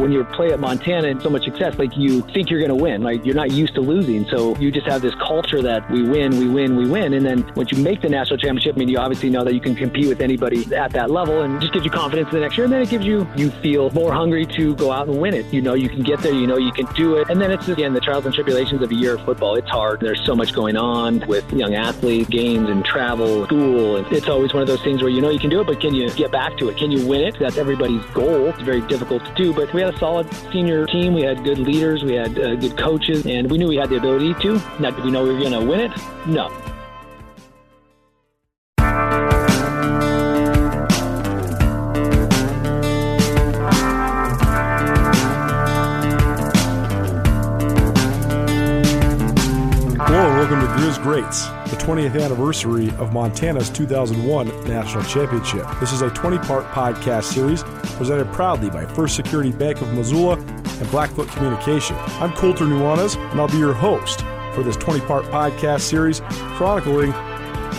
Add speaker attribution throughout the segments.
Speaker 1: when you play at Montana and so much success, like you think you're going to win. Like you're not used to losing. So you just have this culture that we win, we win, we win. And then once you make the national championship, I mean, you obviously know that you can compete with anybody at that level and just gives you confidence the next year. And then it gives you, you feel more hungry to go out and win it. You know, you can get there, you know, you can do it. And then it's just, again, the trials and tribulations of a year of football. It's hard. There's so much going on with young athletes, games and travel, school. And it's always one of those things where you know you can do it, but can you get back to it? Can you win it? That's everybody's goal. It's very difficult to do, but we had a solid senior team. We had good leaders. We had uh, good coaches, and we knew we had the ability to. Now, did we know we were going to win it? No.
Speaker 2: Hello, welcome to Griz Greats, 20th anniversary of Montana's 2001 National Championship. This is a 20 part podcast series presented proudly by First Security Bank of Missoula and Blackfoot Communication. I'm Colter Nuanez, and I'll be your host for this 20 part podcast series chronicling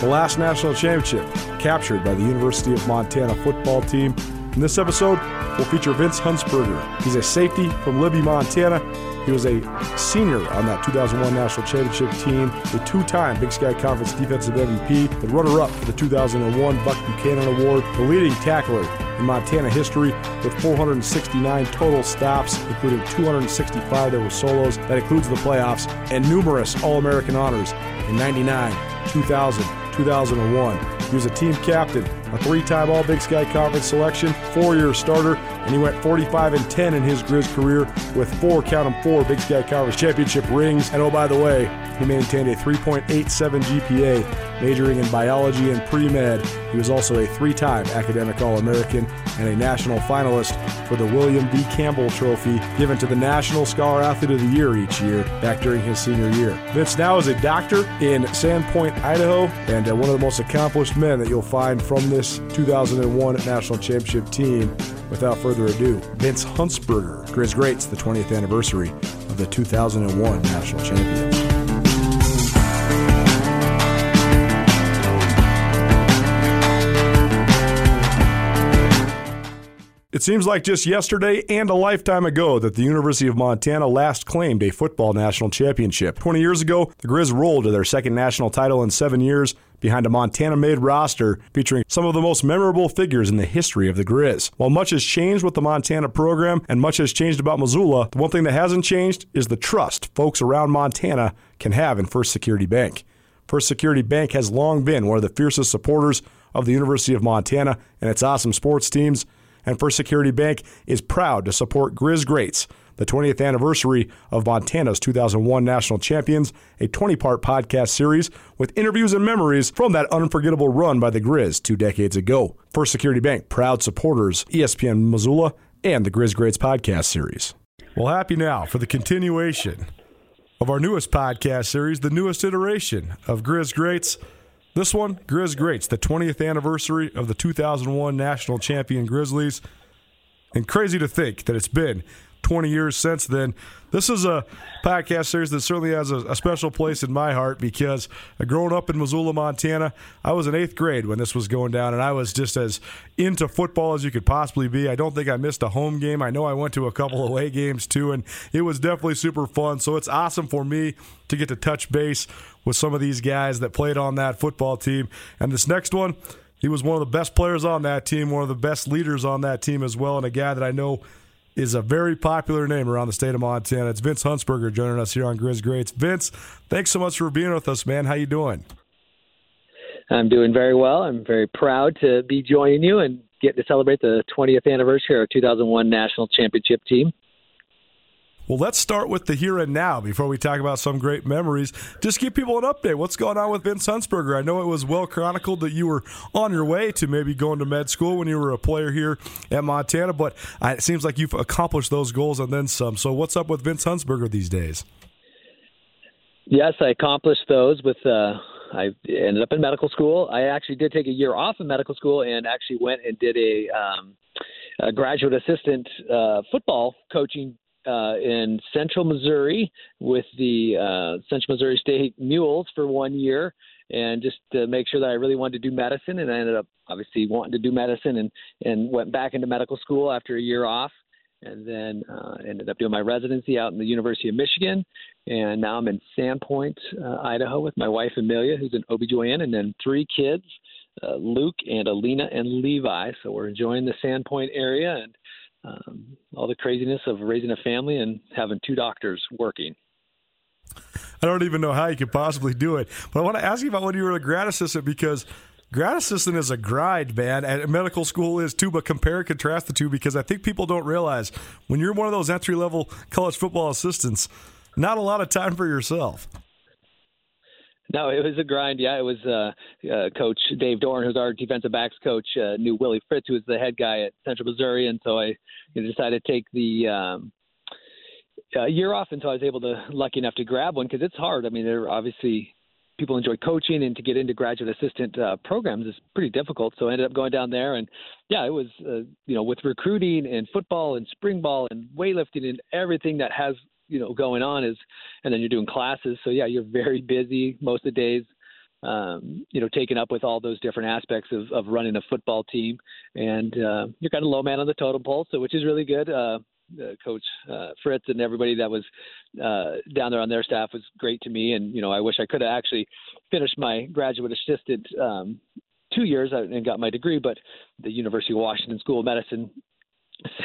Speaker 2: the last national championship captured by the University of Montana football team. In this episode, we'll feature Vince Huntsberger. He's a safety from Libby, Montana he was a senior on that 2001 national championship team, a two time Big Sky Conference defensive MVP, the runner up for the 2001 Buck Buchanan Award, the leading tackler in Montana history with 469 total stops, including 265 that were solos. That includes the playoffs and numerous All American honors in 99, 2000, 2001. He was a team captain, a three time All Big Sky Conference selection, four year starter, and he went 45 and 10 in his Grizz career with four, count them, four Big Sky Conference championship rings. And oh, by the way, he maintained a 3.87 GPA, majoring in biology and pre med. He was also a three time academic All American and a national finalist for the William B. Campbell Trophy, given to the National Scholar Athlete of the Year each year back during his senior year. Vince now is a doctor in Sandpoint, Idaho, and uh, one of the most accomplished men that you'll find from this 2001 National Championship team. Without further ado, Vince Huntsberger, Griz Greats, the 20th anniversary of the 2001 National Champions. It seems like just yesterday and a lifetime ago that the University of Montana last claimed a football national championship. 20 years ago, the Grizz rolled to their second national title in seven years behind a Montana made roster featuring some of the most memorable figures in the history of the Grizz. While much has changed with the Montana program and much has changed about Missoula, the one thing that hasn't changed is the trust folks around Montana can have in First Security Bank. First Security Bank has long been one of the fiercest supporters of the University of Montana and its awesome sports teams and First Security Bank is proud to support Griz Greats, the 20th anniversary of Montana's 2001 national champions, a 20 part podcast series with interviews and memories from that unforgettable run by the Grizz two decades ago. First Security Bank, proud supporters, ESPN Missoula, and the Griz Greats podcast series. Well, happy now for the continuation of our newest podcast series, the newest iteration of Griz Greats. This one, Griz Greats, the 20th anniversary of the 2001 national champion Grizzlies. And crazy to think that it's been 20 years since then. This is a podcast series that certainly has a, a, special place in my heart because growing up in Missoula, Montana, I was in eighth grade when this was going down, and I was just as into football as you could possibly be. I don't think I missed a home game. I know I went to a couple away games too, and it was definitely super fun. So it's awesome for me to get to touch base with some of these guys that played on that football team. And this next one, he was one of the best players on that team, one of the best leaders on that team as well, and a guy that I know is a very popular name around the state of Montana. It's Vince Huntsberger joining us here on Griz Greats. Vince, thanks so much for being with us, man. How you doing?
Speaker 1: I'm doing very well. I'm very proud to be joining you and getting to celebrate the 20th anniversary of our 2001 national championship team.
Speaker 2: Well, let's start with the here and now before we talk about some great memories. Just give people an update. What's going on with Vince Huntsberger? I know it was well chronicled that you were on your way to maybe going to med school when you were a player here at Montana, but it seems like you've accomplished those goals and then some. So, what's up with Vince Huntsberger these days?
Speaker 1: Yes, I accomplished those with. Uh, I ended up in medical school. I actually did take a year off in medical school and actually went and did a, um, a graduate assistant uh, football coaching uh, in Central Missouri with the uh, Central Missouri State Mules for one year, and just to make sure that I really wanted to do medicine. And I ended up obviously wanting to do medicine, and and went back into medical school after a year off. and then uh, ended up doing my residency out in the University of Michigan. And now I'm in Sandpoint, uh, Idaho, with my wife Amelia, who's an OB/GYN, and then three kids, uh, Luke and Alina and Levi. So we're enjoying the Sandpoint area and um, all the craziness of raising a family and having two doctors working.
Speaker 2: I don't even know how you could possibly do it. But I want to ask you about when you were a grad assistant because grad assistant is a grind, man, and medical school is too. But compare and contrast the two because I think people don't realize when you're one of those entry level college football assistants, not a lot of time for yourself.
Speaker 1: No, it was a grind. Yeah, it was uh, uh, Coach Dave Doeren, who's our defensive backs coach, uh, knew Willie Fritz, who was the head guy at Central Missouri, and so I you know, decided to take the um, uh, year off until I was able to lucky enough to grab one because it's hard. I mean, there obviously people enjoy coaching, and to get into graduate assistant uh, programs is pretty difficult. So I ended up going down there, and yeah, it was uh, you know with recruiting and football and spring ball and weightlifting and everything that has you know going on is and then you're doing classes. So yeah you're very busy most of the days um, you know taken up with all those different aspects of, of running a football team. And uh, you're kind of low man on the totem pole so which is really good. Uh, uh, coach uh, Fritz and everybody that was uh, down there on their staff was great to me. And you know I wish I could have actually finished my graduate assistant um, two years and got my degree but the University of Washington School of Medicine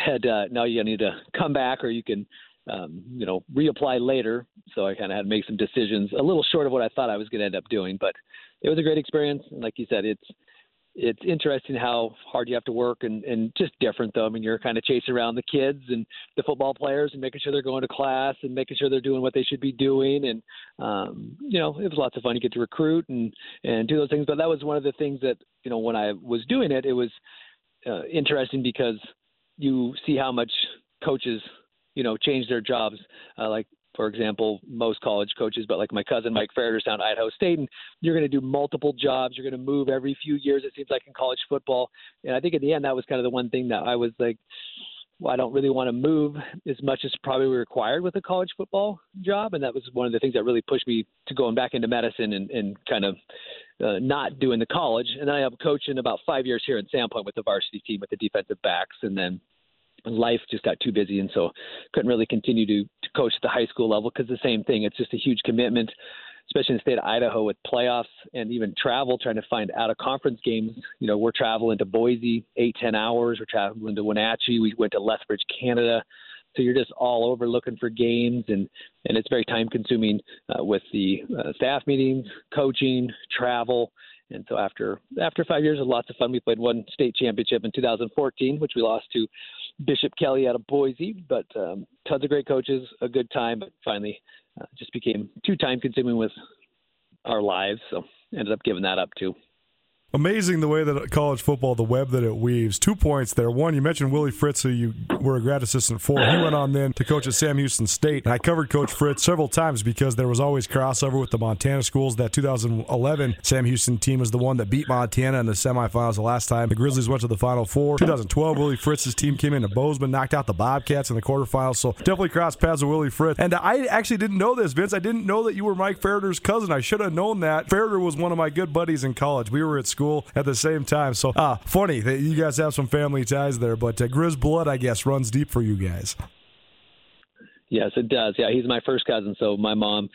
Speaker 1: said uh, no you need to come back or you can um, you know, reapply later. So I kind of had to make some decisions a little short of what I thought I was going to end up doing, but it was a great experience. And like you said, it's it's interesting how hard you have to work and, and just different though. I mean, you're kind of chasing around the kids and the football players and making sure they're going to class and making sure they're doing what they should be doing. And, um, you know, it was lots of fun. You get to recruit and, and do those things. But that was one of the things that, you know, when I was doing it, it was uh, interesting because you see how much coaches you know, change their jobs. Uh, like for example, most college coaches, but like my cousin Mike Ferriter's down at Idaho State, and you're going to do multiple jobs. You're going to move every few years. It seems like in college football, and I think in the end that was kind of the one thing that I was like, well, I don't really want to move as much as probably required with a college football job, and that was one of the things that really pushed me to going back into medicine and, and kind of uh, not doing the college. And then I have coaching about five years here in Sandpoint with the varsity team with the defensive backs, and then life just got too busy and so couldn't really continue to, to coach at the high school level because the same thing it's just a huge commitment especially in the state of idaho with playoffs and even travel trying to find out of conference games. You know we're traveling to boise eight ten hours we're traveling to wenatchee we went to lethbridge canada. So you're just all over looking for games and and it's very time consuming uh, with the uh, staff meetings coaching travel. And so after after five years of lots of fun, we played one state championship in 2014, which we lost to Bishop Kelly out of Boise, but um, tons of great coaches, a good time, but finally uh, just became too time consuming with our lives. So ended up giving that up too.
Speaker 2: Amazing the way that college football, the web that it weaves. Two points there. One, you mentioned Willie Fritz, who you were a grad assistant for. He went on then to coach at Sam Houston State. And I covered Coach Fritz several times because there was always crossover with the Montana schools. That 2011 Sam Houston team was the one that beat Montana in the semifinals the last time. The Grizzlies went to the Final Four. 2012, Willie Fritz's team came into Bozeman, knocked out the Bobcats in the quarterfinals. So definitely crossed paths with Willie Fritz. And I actually didn't know this, Vince. I didn't know that you were Mike Ferriter's cousin. I should have known that. Ferriter was one of my good buddies in college. We were at school at the same time. So, ah, funny that you guys have some family ties there, but uh, Grizz blood, I guess, runs deep for you guys.
Speaker 1: Yes, it does. Yeah, he's my first cousin. So my mom,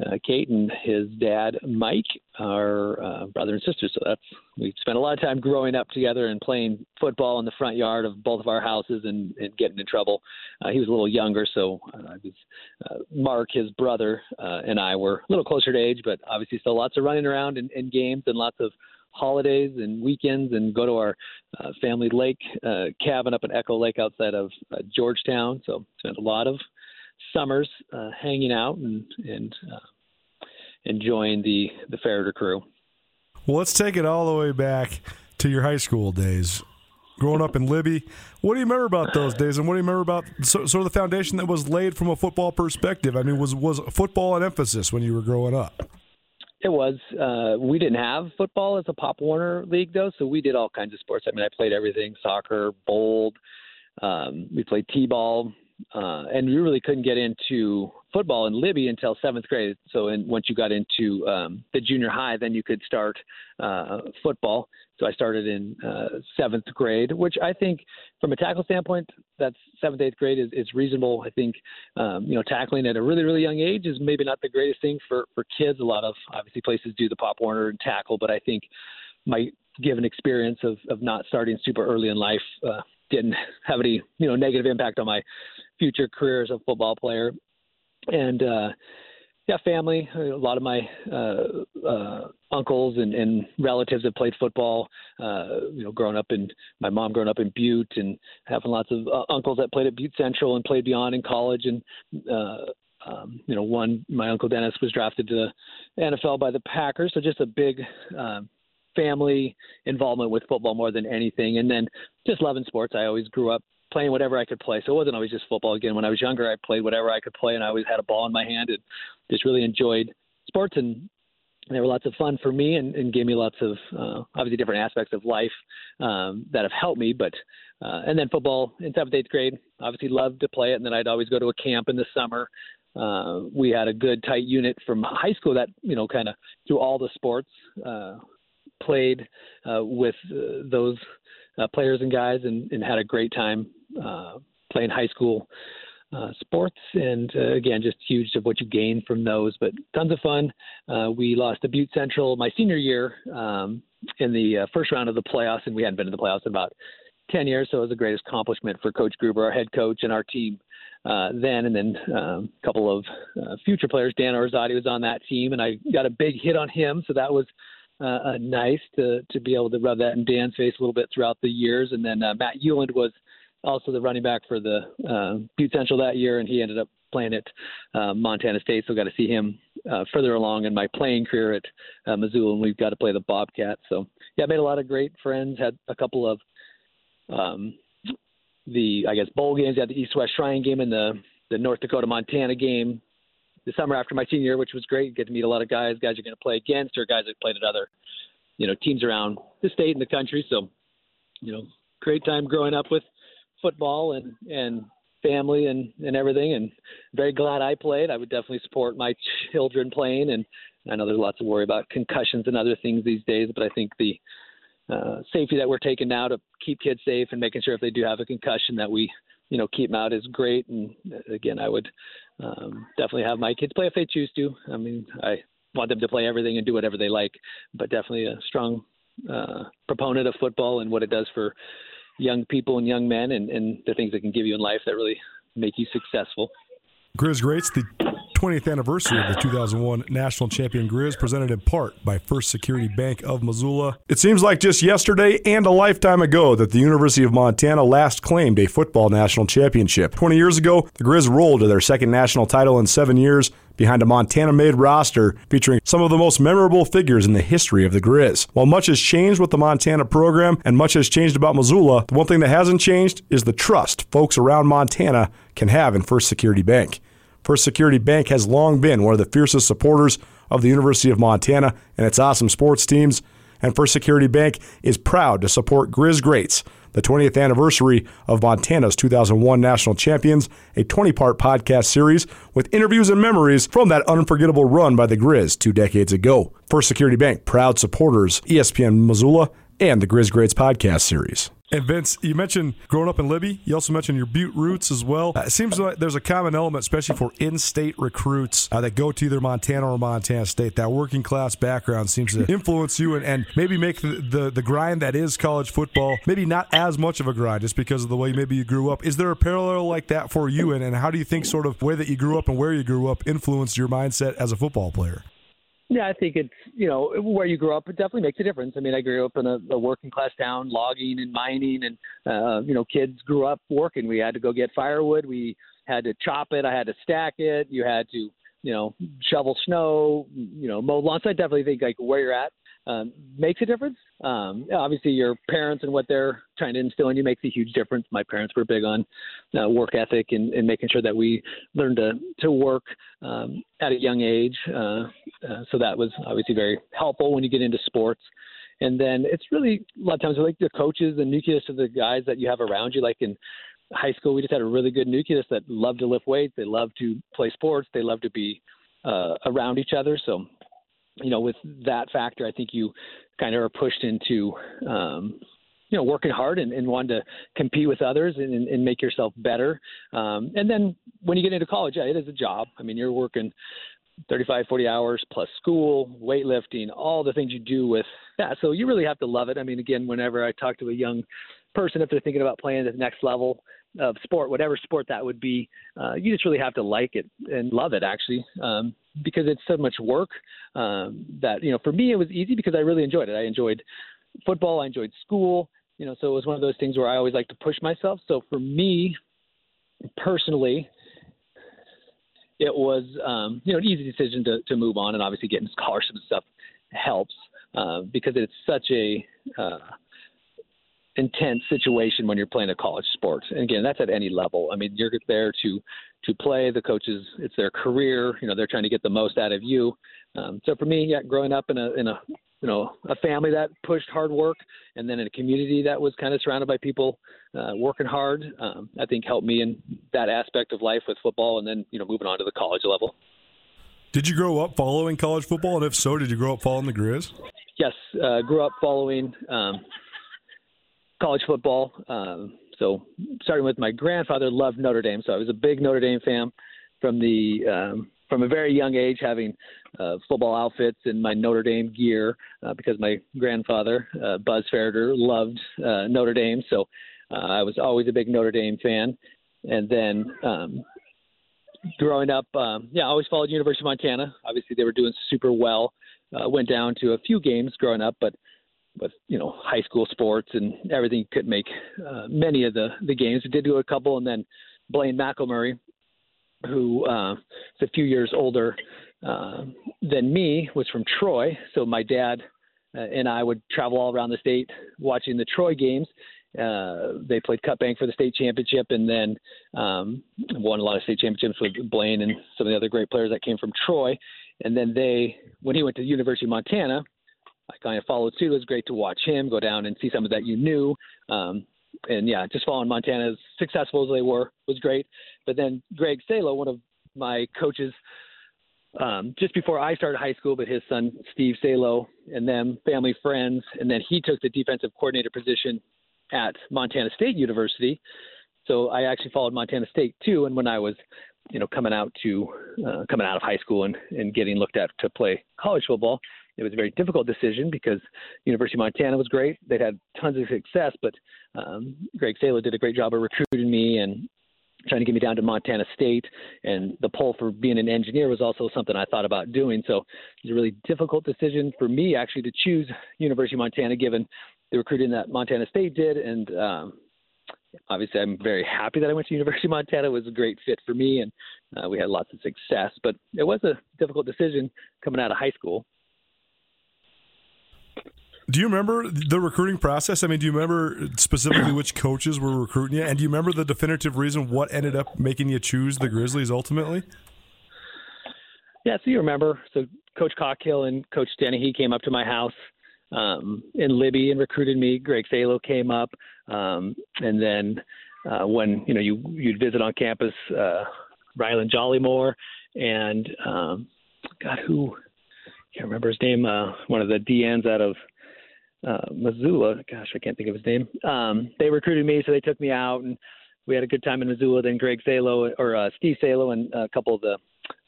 Speaker 1: uh, Kate, and his dad, Mike, are uh, brother and sister. So that's we spent a lot of time growing up together and playing football in the front yard of both of our houses and, and getting in trouble. Uh, he was a little younger, so uh, I was uh, Mark, his brother, uh, and I were a little closer to age, but obviously still lots of running around and, in games and lots of holidays and weekends and go to our uh, family lake uh, cabin up at Echo Lake outside of uh, Georgetown. So spent a lot of summers uh, hanging out and and uh, enjoying the the Ferriter crew.
Speaker 2: Well, let's take it all the way back to your high school days. Growing up in Libby, what do you remember about those days, and what do you remember about so, sort of the foundation that was laid from a football perspective? I mean, was was football an emphasis when you were growing up?
Speaker 1: It was. Uh, we didn't have football as a Pop Warner league though, so we did all kinds of sports. I mean, I played everything: soccer, bowled. Um, we played t-ball. Uh, and you really couldn't get into football in Libby until seventh grade. So, once you got into um, the junior high, then you could start uh, football. So, I started in uh, seventh grade, which I think, from a tackle standpoint, that's seventh, eighth grade is, is reasonable. I think, um, you know, tackling at a really, really young age is maybe not the greatest thing for for kids. A lot of obviously places do the Pop Warner and tackle, but I think my given experience of of not starting super early in life. Uh, didn't have any you know negative impact on my future career as a football player. And uh yeah family a lot of my uh uh uncles and, and relatives have played football uh you know growing up in my mom growing up in butte and having lots of uh, uncles that played at butte central and played beyond in college. And uh um, you know, one my uncle Dennis was drafted to the NFL by the Packers, so just a big uh, family involvement with football more than anything. And then just loving sports. I always grew up playing whatever I could play. So it wasn't always just football. Again, when I was younger, I played whatever I could play, and I always had a ball in my hand and just really enjoyed sports. And they were lots of fun for me and, and gave me lots of uh, obviously different aspects of life um, that have helped me. But uh, and then football in seventh, eighth grade, obviously loved to play it. And then I'd always go to a camp in the summer. Uh, we had a good tight unit from high school that you know kind of through all the sports uh, played uh, with uh, those uh, players and guys and, and, had a great time uh, playing high school uh, sports. And uh, again, just huge of what you gain from those, but tons of fun. we lost to Butte Central my senior year um, in the first round of the playoffs, and we hadn't been in the playoffs in about 10 years. So it was a great accomplishment for Coach Gruber, our head coach, and our team. Uh, then and then um, a couple of uh, future players. Dan Orzati was on that team, and I got a big hit on him, so that was uh, uh, nice to to be able to rub that in Dan's face a little bit throughout the years. And then uh, Matt Hewland was also the running back for the uh, Butte Central that year, and he ended up playing at uh, Montana State. So got to see him further along in my playing career at Missoula, and we've got to play the Bobcats. So yeah, made a lot of great friends. Had a couple of um, the I guess bowl games. Had the East West Shrine game and the the North Dakota Montana game the summer after my senior year, which was great. You get to meet a lot of guys, guys you're going to play against, or guys that played at other, you know, teams around the state and the country. So, you know, great time growing up with football and and family and and everything. And very glad I played. I would definitely support my children playing. And I know there's lots of worry about concussions and other things these days, but I think the uh, safety that we're taking now to keep kids safe and making sure if they do have a concussion that we you know keep them out is great. And uh, again, I would um, definitely have my kids play if they choose to. I mean, I want them to play everything and do whatever they like, but definitely a strong uh, proponent of football and what it does for young people and young men and, and the things it can give you in life that really make you successful.
Speaker 2: Griz Greats, the 20th anniversary of the 2001 national champion Grizz, presented in part by First Security Bank of Missoula. It seems like just yesterday and a lifetime ago that the University of Montana last claimed a football national championship. 20 years ago, the Grizz rolled to their second national title in seven years behind a Montana made roster featuring some of the most memorable figures in the history of the Grizz. While much has changed with the Montana program and much has changed about Missoula, the one thing that hasn't changed is the trust folks around Montana can have in First Security Bank. First Security Bank has long been one of the fiercest supporters of the University of Montana and its awesome sports teams. And First Security Bank is proud to support Griz Greats, the 20th anniversary of Montana's 2001 national champions, a 20 part podcast series with interviews and memories from that unforgettable run by the Grizz two decades ago. First Security Bank, proud supporters, ESPN Missoula, and the Griz Greats podcast series. And Vince, you mentioned growing up in Libby. You also mentioned your Butte roots as well. Uh, it seems like there's a common element, especially for in-state recruits uh, that go to either Montana or Montana State. That working class background seems to influence you and, and maybe make the, the, the grind that is college football maybe not as much of a grind just because of the way maybe you grew up. Is there a parallel like that for you? And, and how do you think sort of the way that you grew up and where you grew up influenced your mindset as a football player?
Speaker 1: Yeah, I think it's you know where you grew up. It definitely makes a difference. I mean, I grew up in a, a working class town, logging and mining, and uh, you know, kids grew up working. We had to go get firewood. We had to chop it. I had to stack it. You had to you know shovel snow. You know, mow lawns. I definitely think like where you're at um, makes a difference. Um, obviously, your parents and what they're trying to instill in you makes a huge difference. My parents were big on uh, work ethic and, and, making sure that we learned to to work um, at a young age. Uh, uh, so that was obviously very helpful when you get into sports. And then it's really a lot of times like the coaches, the nucleus of the guys that you have around you, like in high school, we just had a really good nucleus that loved to lift weights. They loved to play sports. They loved to be uh, around each other. So, you know, with that factor, I think you kind of are pushed into, um, you know, working hard and, and wanting to compete with others and, and make yourself better. Um, and then when you get into college, yeah, it is a job. I mean, you're working 35, 40 hours plus school, weightlifting, all the things you do with that. So you really have to love it. I mean, again, whenever I talk to a young person, if they're thinking about playing at the next level, of sport, whatever sport that would be, uh, you just really have to like it and love it actually, um, because it's so much work um, that you know. For me, it was easy because I really enjoyed it. I enjoyed football, I enjoyed school, you know. So it was one of those things where I always like to push myself. So for me, personally, it was um, you know an easy decision to to move on, and obviously getting scholarships and stuff helps uh, because it's such a uh, intense situation when you're playing a college sport. And again, that's at any level. I mean, you're there to to play. The coaches, it's their career. You know, they're trying to get the most out of you. Um, so for me, yeah, growing up in a in a you know a family that pushed hard work, and then in a community that was kind of surrounded by people uh, working hard, um, I think helped me in that aspect of life with football, and then you know moving on to the college level.
Speaker 2: Did you grow up following college football, and if so, did you grow up following the Grizz?
Speaker 1: Yes, uh, grew up following. Um, college football. Um, so starting with my grandfather loved Notre Dame, so I was a big Notre Dame fan from the um, from a very young age, having uh, football outfits and my Notre Dame gear uh, because my grandfather uh, Buzz Ferriter loved uh, Notre Dame. So uh, I was always a big Notre Dame fan. And then um, growing up, um, yeah, I always followed University of Montana. Obviously, they were doing super well. Uh, went down to a few games growing up, but with you know high school sports and everything couldn't make uh, many of the the games. We did do a couple, and then Blaine McElmurry, who uh, is a few years older uh, than me, was from Troy. So my dad uh, and I would travel all around the state watching the Troy games. Uh, they played Cut Bank for the state championship, and then um, won a lot of state championships with Blaine and some of the other great players that came from Troy. And then they, when he went to the University of Montana, I kind of followed suit. It was great to watch him go down and see some of that you knew. Um, and yeah, just following Montana as successful as they were was great. But then Greg Salo, one of my coaches, um, just before I started high school, but his son Steve Salo and them family friends, and then he took the defensive coordinator position at Montana State University. So I actually followed Montana State too. And when I was, you know, coming out to uh, coming out of high school and, and getting looked at to play college football, it was a very difficult decision because University of Montana was great. They'd had tons of success, but um, Greg Salo did a great job of recruiting me and trying to get me down to Montana State. And the pull for being an engineer was also something I thought about doing. So it was a really difficult decision for me actually to choose University of Montana, given the recruiting that Montana State did. And um, obviously, I'm very happy that I went to University of Montana. It was a great fit for me, and uh, we had lots of success. But it was a difficult decision coming out of high school.
Speaker 2: Do you remember the recruiting process? I mean, do you remember specifically which coaches were recruiting you? And do you remember the definitive reason what ended up making you choose the Grizzlies ultimately?
Speaker 1: Yeah, so you remember. So Coach Cockhill and Coach Dennehy came up to my house um, in Libby and recruited me. Greg Salo came up. Um, and then uh, when, you know, you, you'd visit on campus, uh, Rylan Jollymore and, um, God, who, can't remember his name, uh, one of the DNs out of uh, Missoula. Gosh, I can't think of his name. Um, they recruited me, so they took me out, and we had a good time in Missoula. Then Greg Salo or uh, Steve Salo and a couple of the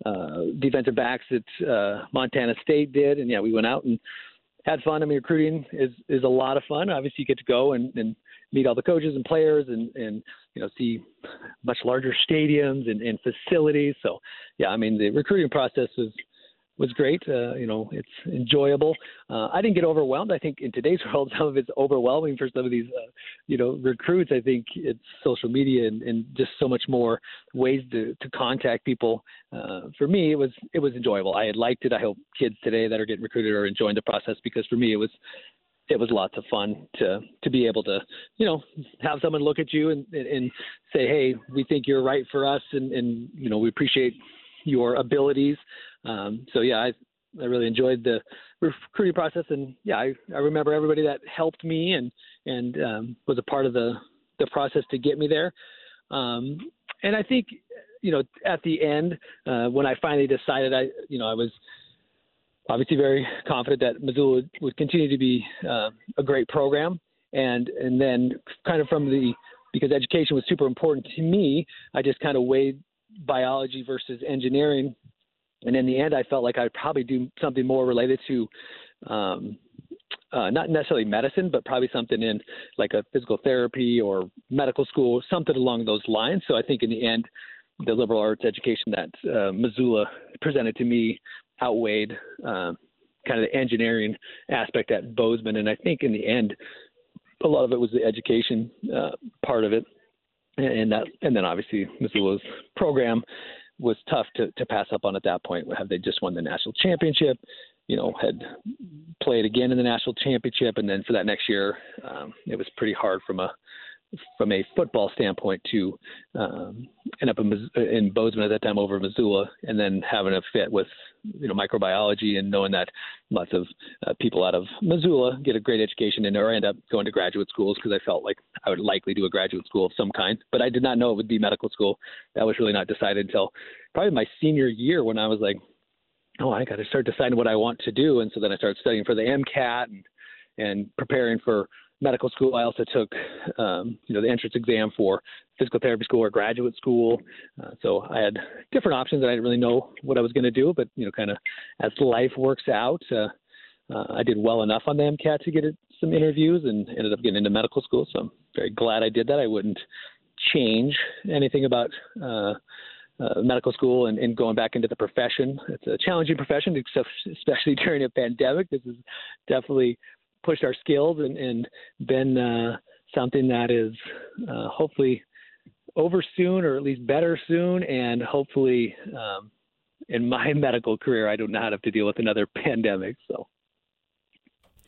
Speaker 1: uh, defensive backs at uh, Montana State did, and yeah, we went out and had fun. I mean, recruiting is is a lot of fun. Obviously, you get to go and, and meet all the coaches and players, and and you know see much larger stadiums and, and facilities. So yeah, I mean, the recruiting process was was great. Uh, you know, it's enjoyable. Uh, I didn't get overwhelmed. I think in today's world, some of it's overwhelming for some of these, uh, you know, recruits. I think it's social media and, and just so much more ways to, to contact people. Uh, for me, it was it was enjoyable. I had liked it. I hope kids today that are getting recruited are enjoying the process because for me, it was it was lots of fun to to be able to you know have someone look at you and and say hey we think you're right for us and and you know we appreciate your abilities um, so yeah, I I really enjoyed the recruiting process, and yeah, I, I remember everybody that helped me and and um, was a part of the the process to get me there. Um, and I think, you know, at the end, uh, when I finally decided, I, you know, I was obviously very confident that Missoula would, would continue to be uh, a great program. And, and then kind of from the, because education was super important to me, I just kind of weighed biology versus engineering. And in the end, I felt like I'd probably do something more related to um, uh, not necessarily medicine, but probably something in like a physical therapy or medical school, something along those lines. So I think in the end, the liberal arts education that uh, Missoula presented to me outweighed uh, kind of the engineering aspect at Bozeman. And I think in the end, a lot of it was the education uh, part of it, and that, and then obviously Missoula's program was tough to, to pass up on at that point. Have they just won the national championship? you know, had played again in the national championship, and then for that next year, um, it was pretty hard from a from a football standpoint to um, end up in, in Bozeman at that time over Missoula, and then having a fit with you know microbiology and knowing that lots of uh, people out of Missoula get a great education and or end up going to graduate schools because I felt like I would likely do a graduate school of some kind, but I did not know it would be medical school. That was really not decided until probably my senior year when I was like oh, I got to start deciding what I want to do. And so then I started studying for the MCAT and, and preparing for medical school. I also took, um, you know, the entrance exam for physical therapy school or graduate school. Uh, so I had different options, and I didn't really know what I was going to do. But you know, kind of as life works out, uh, uh, I did well enough on the MCAT to get some interviews, and ended up getting into medical school. So I'm very glad I did that. I wouldn't change anything about uh, uh, medical school and, and, going back into the profession. It's a challenging profession, especially during a pandemic. This is definitely pushed our skills and, and been uh, something that is uh, hopefully over soon or at least better soon. And hopefully, um, in my medical career, I do not have to deal with another pandemic. So.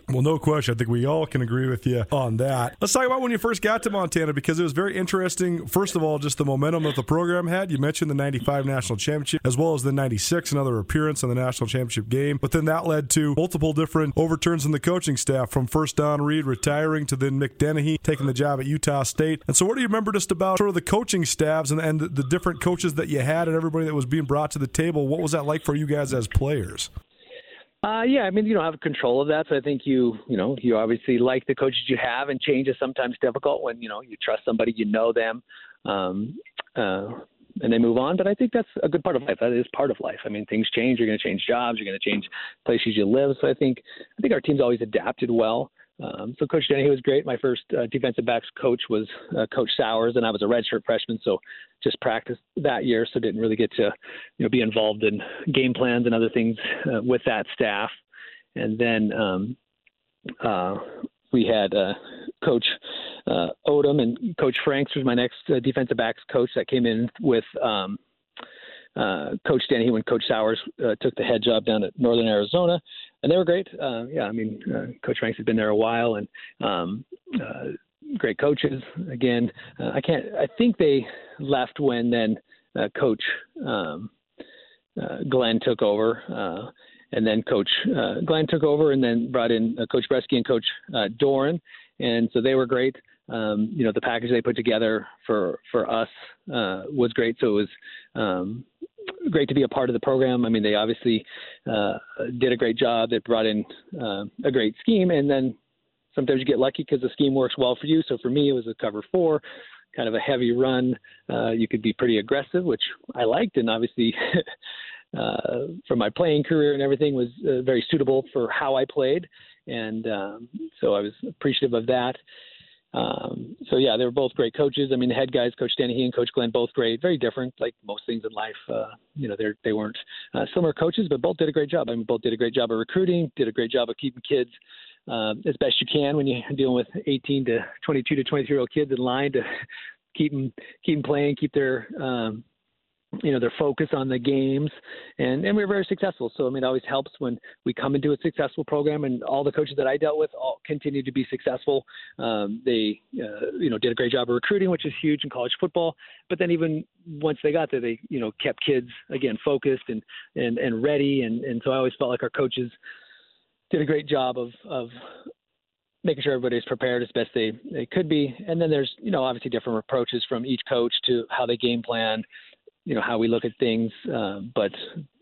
Speaker 2: Well, no question. I think we all can agree with you on that. Let's talk about when you first got to Montana because it was very interesting. First of all, just the momentum that the program had. You mentioned the 95 national championship as well as the 96, another appearance in the national championship game. But then that led to multiple different overturns in the coaching staff from first Don Read retiring to then Mick Dennehy taking the job at Utah State. And so, what do you remember just about sort of the coaching staffs and, and the different coaches that you had and everybody that was being brought to the table? What was that like for you guys as players?
Speaker 1: Uh, yeah, I mean, you don't have control of that, so I think you, you know, you obviously like the coaches you have, and change is sometimes difficult when you know you trust somebody, you know them, um, uh, and they move on. But I think that's a good part of life. That is part of life. I mean, things change. You're going to change jobs. You're going to change places you live. So I think I think our team's always adapted well. Um, so Coach Denny was great. My first uh, defensive backs coach was uh, Coach Souers, and I was a redshirt freshman, so just practiced that year, so didn't really get to, you know, be involved in game plans and other things uh, with that staff. And then um, uh, we had uh, Coach uh, Odom and Coach Franks was my next defensive backs coach that came in with. Um, uh, Coach Denny when Coach Souers uh, took the head job down at Northern Arizona, and they were great. Uh, yeah, I mean, uh, Coach Franks had been there a while, and um, uh, great coaches. Again, uh, I can't. I think they left when then Coach um, Glenn took over. and then Coach Glenn took over, and then brought in Coach Breske and Coach Doeren, and so they were great. Um, you know, the package they put together for for us was great. So it was um, great to be a part of the program. I mean, they obviously uh, did a great job. They brought in uh, a great scheme, and then sometimes you get lucky because the scheme works well for you. So for me, it was a cover four, kind of a heavy run. Uh, you could be pretty aggressive, which I liked, and obviously. uh, for my playing career and everything was uh, very suitable for how I played, and um, so I was appreciative of that. Um, so yeah, they were both great coaches. I mean, the head guys, Coach Dennehy and Coach Glenn, both great. Very different, like most things in life. Uh, you know, they they weren't uh, similar coaches, but both did a great job. I mean, both did a great job of recruiting, did a great job of keeping kids uh, as best you can when you're dealing with 18 to 22 to 23 year old kids in line to keep them keep them playing, keep their um, you know, their focus on the games, and and we were very successful. So I mean, it always helps when we come into a successful program, and all the coaches that I dealt with all continued to be successful. Um, they, uh, you know, did a great job of recruiting, which is huge in college football. But then even once they got there, they, you know, kept kids again focused and and and ready, and and so I always felt like our coaches did a great job of of making sure everybody's prepared as best they, they could be. And then there's, you know, obviously different approaches from each coach to how they game plan, you know, how we look at things. Um, but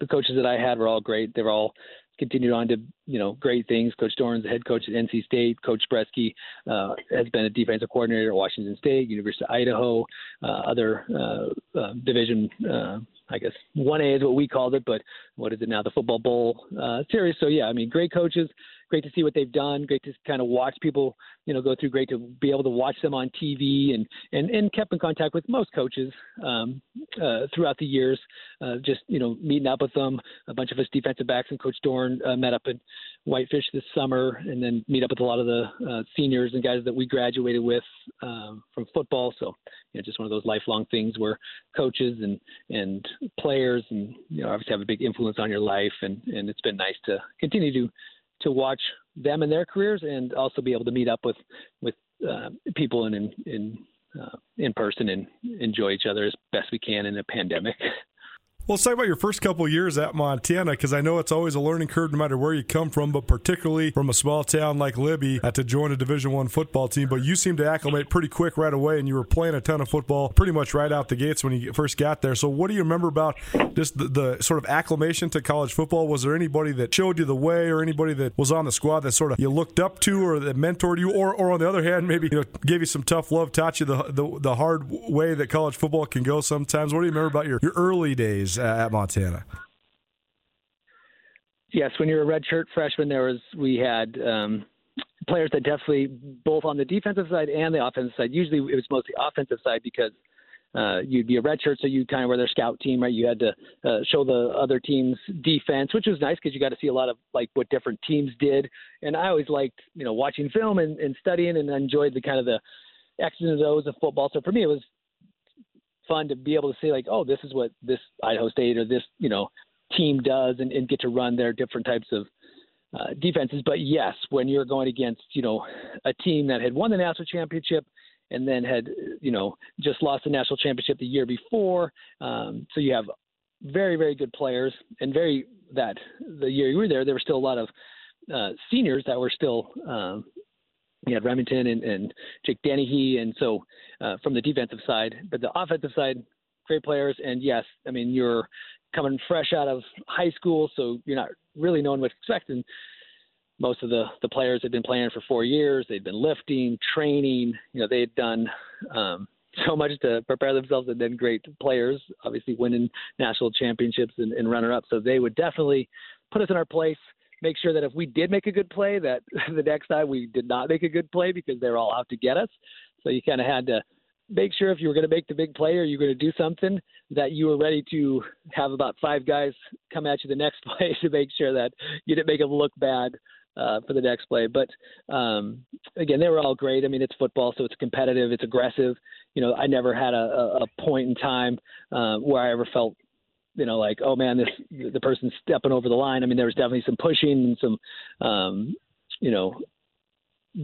Speaker 1: the coaches that I had were all great. They were all continued on to, you know, great things. Coach Doeren's the head coach at NC State. Coach Breske uh, has been a defensive coordinator at Washington State, University of Idaho, uh, other uh, uh division uh, I guess one A is what we called it, but what is it now? The Football Bowl uh, series. So yeah, I mean, great coaches, great to see what they've done. Great to kind of watch people, you know, go through. Great to be able to watch them on TV and and and kept in contact with most coaches um, uh, throughout the years. Uh, just you know, meeting up with them. A bunch of us defensive backs and Coach Doeren uh, met up in Whitefish this summer, and then meet up with a lot of the uh, seniors and guys that we graduated with um, from football. So you know, just one of those lifelong things where coaches and and players and you know obviously have a big influence on your life, and and it's been nice to continue to to watch them in their careers and also be able to meet up with with uh, people in in in, uh, in person and enjoy each other as best we can in a pandemic.
Speaker 2: Well, let's talk about your first couple years at Montana because I know it's always a learning curve no matter where you come from, but particularly from a small town like Libby uh, to join a Division One football team. But you seemed to acclimate pretty quick right away, and you were playing a ton of football pretty much right out the gates when you first got there. So, what do you remember about just the, the sort of acclimation to college football? Was there anybody that showed you the way, or anybody that was on the squad that sort of you looked up to, or that mentored you, or, or on the other hand, maybe you know, gave you some tough love, taught you the, the the hard way that college football can go sometimes? What do you remember about your, your early days? At Montana?
Speaker 1: Yes, when you're a redshirt freshman, there was we had um, players that definitely both on the defensive side and the offensive side. Usually, it was mostly offensive side because uh, you'd be a redshirt, so you kind of were their scout team, right? You had to uh, show the other team's defense, which was nice because you got to see a lot of like what different teams did. And I always liked, you know, watching film and, and studying, and enjoyed the kind of the X's and O's of football. So for me, it was fun to be able to say like, oh, this is what this Idaho State or this you know team does, and, and get to run their different types of uh, defenses. But yes, when you're going against you know a team that had won the national championship and then had you know just lost the national championship the year before, um, so you have very very good players and very that the year you were there, there were still a lot of uh, seniors that were still um, you had Remington and, and Jake Dennehy, and so uh, from the defensive side, but the offensive side, great players, and yes, I mean you're coming fresh out of high school, so you're not really knowing what to expect. And most of the the players had been playing for four years. They'd been lifting, training. You know, they had done um, so much to prepare themselves, and then great players, obviously winning national championships and, and runner up. So they would definitely put us in our place make sure that if we did make a good play, that the next time we did not make a good play because they're all out to get us. So you kind of had to make sure if you were going to make the big play or you were going to do something that you were ready to have about five guys come at you the next play to make sure that you didn't make them look bad uh, for the next play. But um, again, they were all great. I mean, it's football, so it's competitive, it's aggressive. You know, I never had a, a point in time uh, where I ever felt you know, like, oh man, this the person's stepping over the line. I mean, there was definitely some pushing and some, um, you know,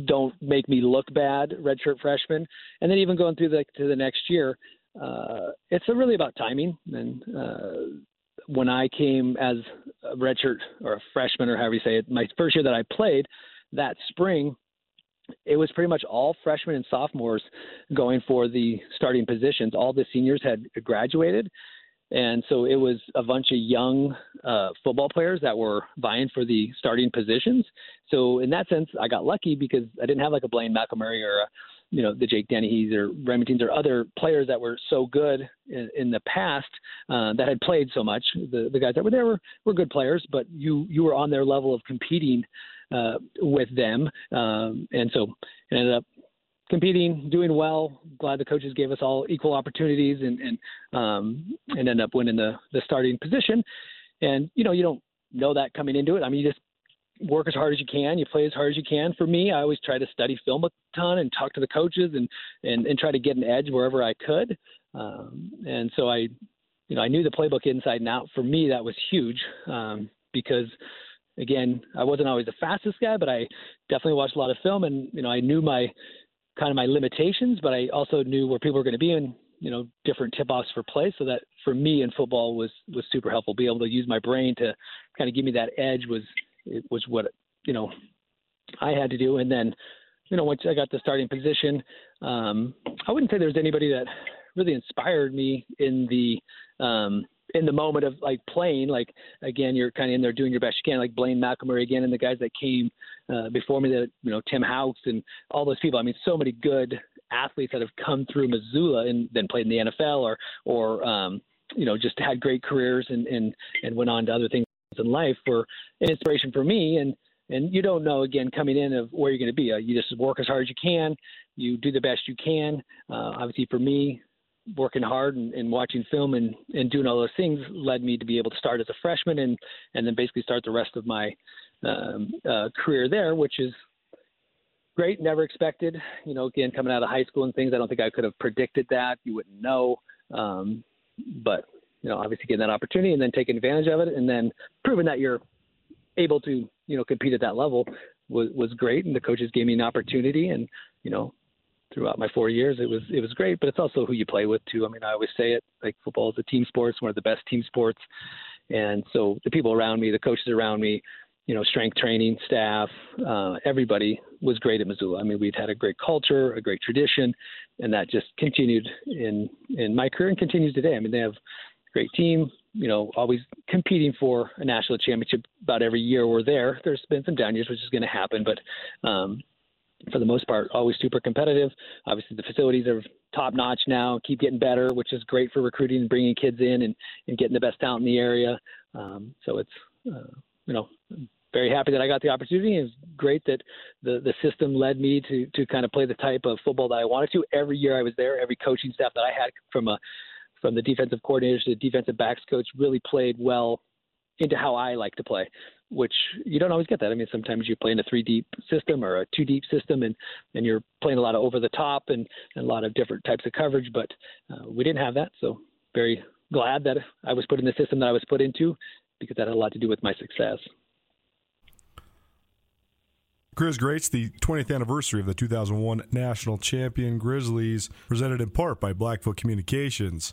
Speaker 1: don't make me look bad, redshirt freshman, and then even going through the to the next year, uh, it's really about timing. And uh, when I came as a redshirt or a freshman or however you say it, my first year that I played, that spring, it was pretty much all freshmen and sophomores going for the starting positions. All the seniors had graduated, and so it was a bunch of young uh, football players that were vying for the starting positions. So in that sense, I got lucky because I didn't have like a Blaine McElmurry or a, you know the Jake Dennehy's or Remingtons or other players that were so good in, in the past uh, that had played so much. The the guys that were there were, were good players, but you you were on their level of competing uh, with them, um, and so it ended up competing, doing well. Glad the coaches gave us all equal opportunities and and um, and end up winning the the starting position. And you know you don't know that coming into it. I mean you just work as hard as you can. You play as hard as you can. For me, I always try to study film a ton and talk to the coaches and and and try to get an edge wherever I could. Um, and so I, you know, I knew the playbook inside and out. For me, that was huge um, because again, I wasn't always the fastest guy, but I definitely watched a lot of film, and you know, I knew my kind of my limitations, but I also knew where people were going to be in you know different tip offs for play. So that for me in football was was super helpful. Be able to use my brain to kind of give me that edge was it was what you know I had to do. And then you know, once I got the starting position, um, I wouldn't say there was anybody that really inspired me in the um, in the moment of like playing. Like again, you're kind of in there doing your best you can. Like Blaine McElmurry again, and the guys that came uh, before me, that you know Tim Hauck and all those people. I mean, so many good athletes that have come through Missoula and then played in the NFL or or um, you know just had great careers and and and went on to other things in life were an inspiration for me and and you don't know again coming in of where you're going to be. Uh, you just work as hard as you can. You do the best you can. Uh, obviously, for me, working hard and, and watching film and, and doing all those things led me to be able to start as a freshman and and then basically start the rest of my um, uh, career there, which is great. Never expected, you know, again coming out of high school and things. I don't think I could have predicted that. You wouldn't know, um, but you know, obviously getting that opportunity and then taking advantage of it and then proving that you're able to you know compete at that level was was great. And the coaches gave me an opportunity, and you know throughout my four years, it was it was great. But it's also who you play with too. I mean, I always say it like football is a team sport. It's one of the best team sports, and so the people around me, the coaches around me, you know, strength training staff, uh, everybody was great at Missoula. I mean, we'd had a great culture, a great tradition, and that just continued in in my career and continues today. I mean, they have a great team, you know, always competing for a national championship about every year we're there. There's been some down years, which is going to happen, but um, for the most part, always super competitive. Obviously, the facilities are top notch now, keep getting better, which is great for recruiting and bringing kids in and, and getting the best talent in the area. Um, so it's, uh, you know, very happy that I got the opportunity. It's great that the the system led me to to kind of play the type of football that I wanted to. Every year I was there, every coaching staff that I had from a from the defensive coordinator to the defensive backs coach really played well into how I like to play, which you don't always get that. I mean, sometimes you play in a three deep system or a two deep system, and and you're playing a lot of over the top and, and a lot of different types of coverage. But uh, we didn't have that, so very glad that I was put in the system that I was put into because that had a lot to do with my success.
Speaker 2: Griz Greats, the 20th anniversary of the 2001 national champion Grizzlies, presented in part by Blackfoot Communications.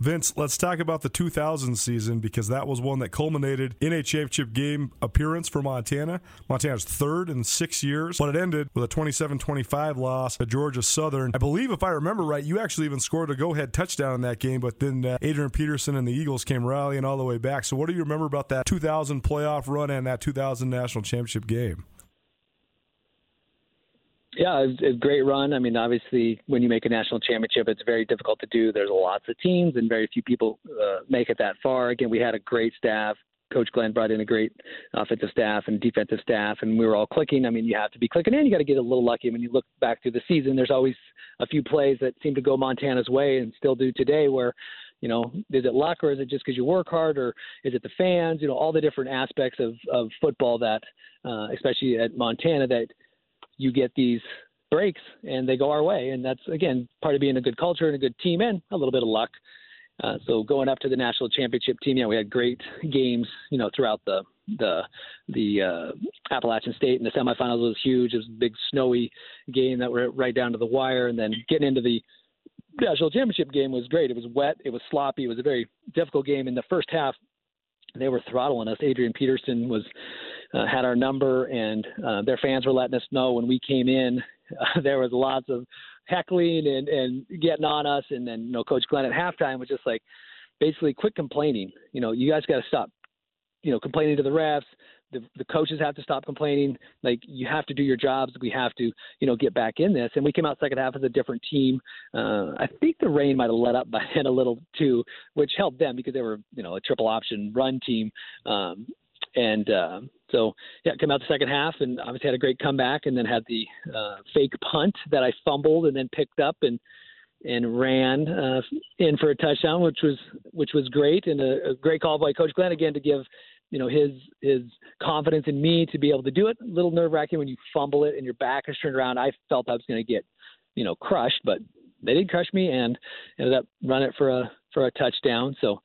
Speaker 2: Vince, let's talk about the 2000 season because that was one that culminated in a championship game appearance for Montana. Montana's third in six years, but it ended with a 27 25 loss to Georgia Southern. I believe, if I remember right, you actually even scored a go ahead touchdown in that game, but then uh, Adrian Peterson and the Eagles came rallying all the way back. So, what do you remember about that 2000 playoff run and that 2000 national championship game?
Speaker 1: Yeah, a great run. I mean, obviously, when you make a national championship, it's very difficult to do. There's lots of teams, and very few people uh, make it that far. Again, we had a great staff. Coach Glenn brought in a great offensive staff and defensive staff, and we were all clicking. I mean, you have to be clicking in. You got to get a little lucky. When you look back through the season, there's always a few plays that seem to go Montana's way and still do today, where you know, is it luck or is it just because you work hard or is it the fans? You know, all the different aspects of, of football that, uh, especially at Montana, that you get these breaks and they go our way. And that's, again, part of being a good culture and a good team and a little bit of luck. Uh, so going up to the national championship team, yeah, we had great games, you know, throughout the the the uh, Appalachian State, and the semifinals was huge. It was a big snowy game that were right down to the wire, and then getting into the national championship game was great. It was wet, it was sloppy, it was a very difficult game. In the first half, they were throttling us. Adrian Peterson was uh, had our number, and uh, their fans were letting us know when we came in. Uh, there was lots of heckling and and getting on us, and then you know Coach Glenn at halftime was just like basically quit complaining. You know, you guys got to stop. You know, complaining to the refs. The, the coaches have to stop complaining. Like you have to do your jobs. We have to, you know, get back in this. And we came out second half as a different team. Uh, I think the rain might have let up by then a little too, which helped them because they were, you know, a triple option run team. Um, and uh, so yeah, came out the second half and obviously had a great comeback, and then had the uh, fake punt that I fumbled and then picked up and and ran uh, in for a touchdown, which was which was great and a, a great call by Coach Glenn again to give you know his his confidence in me to be able to do it. A little nerve wracking when you fumble it and your back is turned around. I felt I was going to get you know crushed, but they did crush me and ended up running it for a for a touchdown. So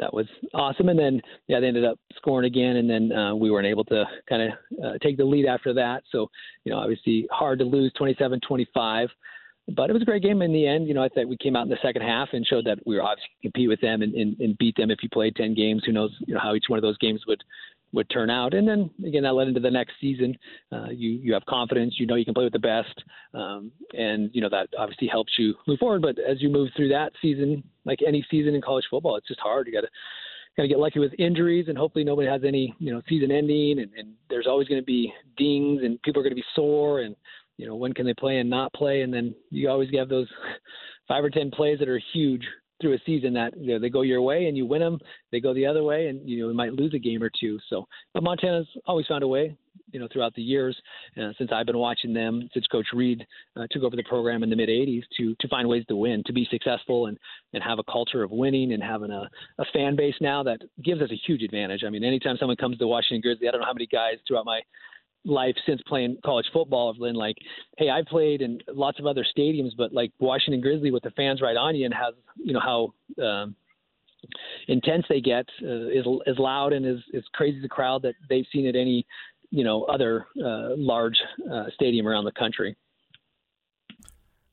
Speaker 1: that was awesome. And then yeah, they ended up scoring again, and then uh, we weren't able to kind of uh, take the lead after that. So you know, obviously hard to lose 27-25. But it was a great game in the end. You know, I thought we came out in the second half and showed that we were obviously compete with them and, and, and beat them. If you played 10 games, who knows, you know, how each one of those games would would turn out. And then again, that led into the next season. Uh, you you have confidence. You know you can play with the best, um, and you know that obviously helps you move forward. But as you move through that season, like any season in college football, it's just hard. You got to kind of get lucky with injuries, and hopefully nobody has any you know season ending. And, and there's always going to be dings, and people are going to be sore, and you know when can they play and not play. And then you always have those five or ten plays that are huge through a season that you know, they go your way and you win them, they go the other way, and you know you might lose a game or two. So, but Montana's always found a way, you know, throughout the years uh, since I've been watching them, since Coach Read uh, took over the program in the mid '80s, to to find ways to win, to be successful, and and have a culture of winning, and having a, a fan base now that gives us a huge advantage. I mean, anytime someone comes to Washington Grizzly, I don't know how many guys throughout my life since playing college football have been like, hey, I played in lots of other stadiums, but like Washington Grizzly with the fans right on you and has, you know, how um, intense they get uh, is is loud and is is crazy the crowd that they've seen at any, you know, other uh, large uh, stadium around the country.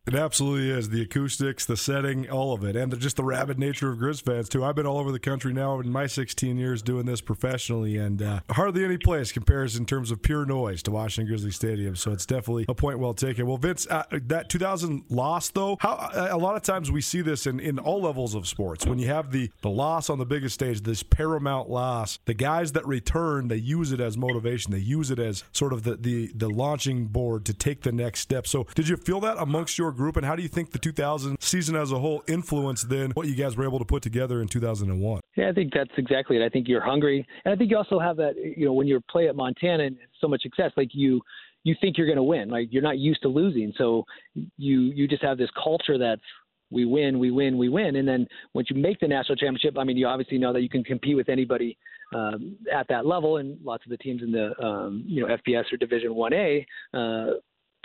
Speaker 2: It absolutely is. The acoustics, the setting, all of it, and the, just the rabid nature of Grizz fans, too. I've been all over the country now in my 16 years doing this professionally, and uh, hardly any place compares in terms of pure noise to Washington Grizzly Stadium. So it's definitely a point well taken. Well, Vince, uh, that 2000 loss, though, how uh, a lot of times we see this in, in all levels of sports. When you have the, the loss on the biggest stage, this paramount loss, the guys that return, they use it as motivation. They use it as sort of the, the, the launching board to take the next step. So did you feel that amongst your group, and how do you think the 2000 season as a whole influenced then what you guys were able to put together in 2001?
Speaker 1: Yeah, I think that's exactly it. I think you're hungry, and I think you also have that. You know, when you play at Montana and so much success, like you you think you're going to win. Like you're not used to losing, so you you just have this culture that's we win, we win, we win. And then once you make the national championship, I mean, you obviously know that you can compete with anybody um, at that level, and lots of the teams in the um, you know FBS or Division One A uh,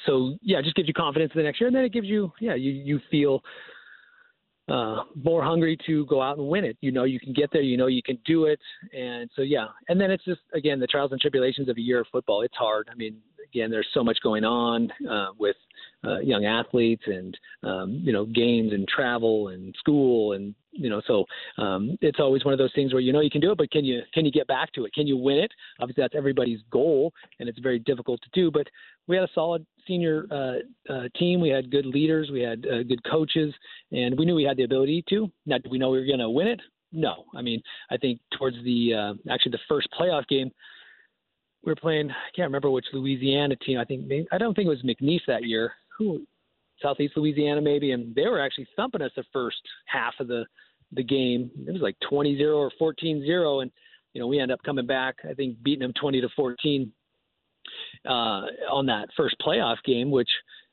Speaker 1: so yeah, it just gives you confidence in the next year, and then it gives you yeah you you feel uh, more hungry to go out and win it. You know you can get there. You know you can do it, and so yeah. And then it's just again the trials and tribulations of a year of football. It's hard. I mean, again, there's so much going on uh, with uh, young athletes and um, you know games and travel and school and you know so um, it's always one of those things where you know you can do it but can you can you get back to it? Can you win it? Obviously that's everybody's goal and it's very difficult to do but we had a solid senior uh, uh, team. We had good leaders. We had uh, good coaches and we knew we had the ability to. Now we know we were going to win it? No. I mean i think towards the uh, actually the first playoff game we were playing i can't remember which louisiana team. I think i don't think it was mcneese that year who Southeast Louisiana maybe, and they were actually thumping us the first half of the the game. It was like 20-0 or 14-0, and you know we end up coming back. I think beating them 20 to 14 uh, on that first playoff game, which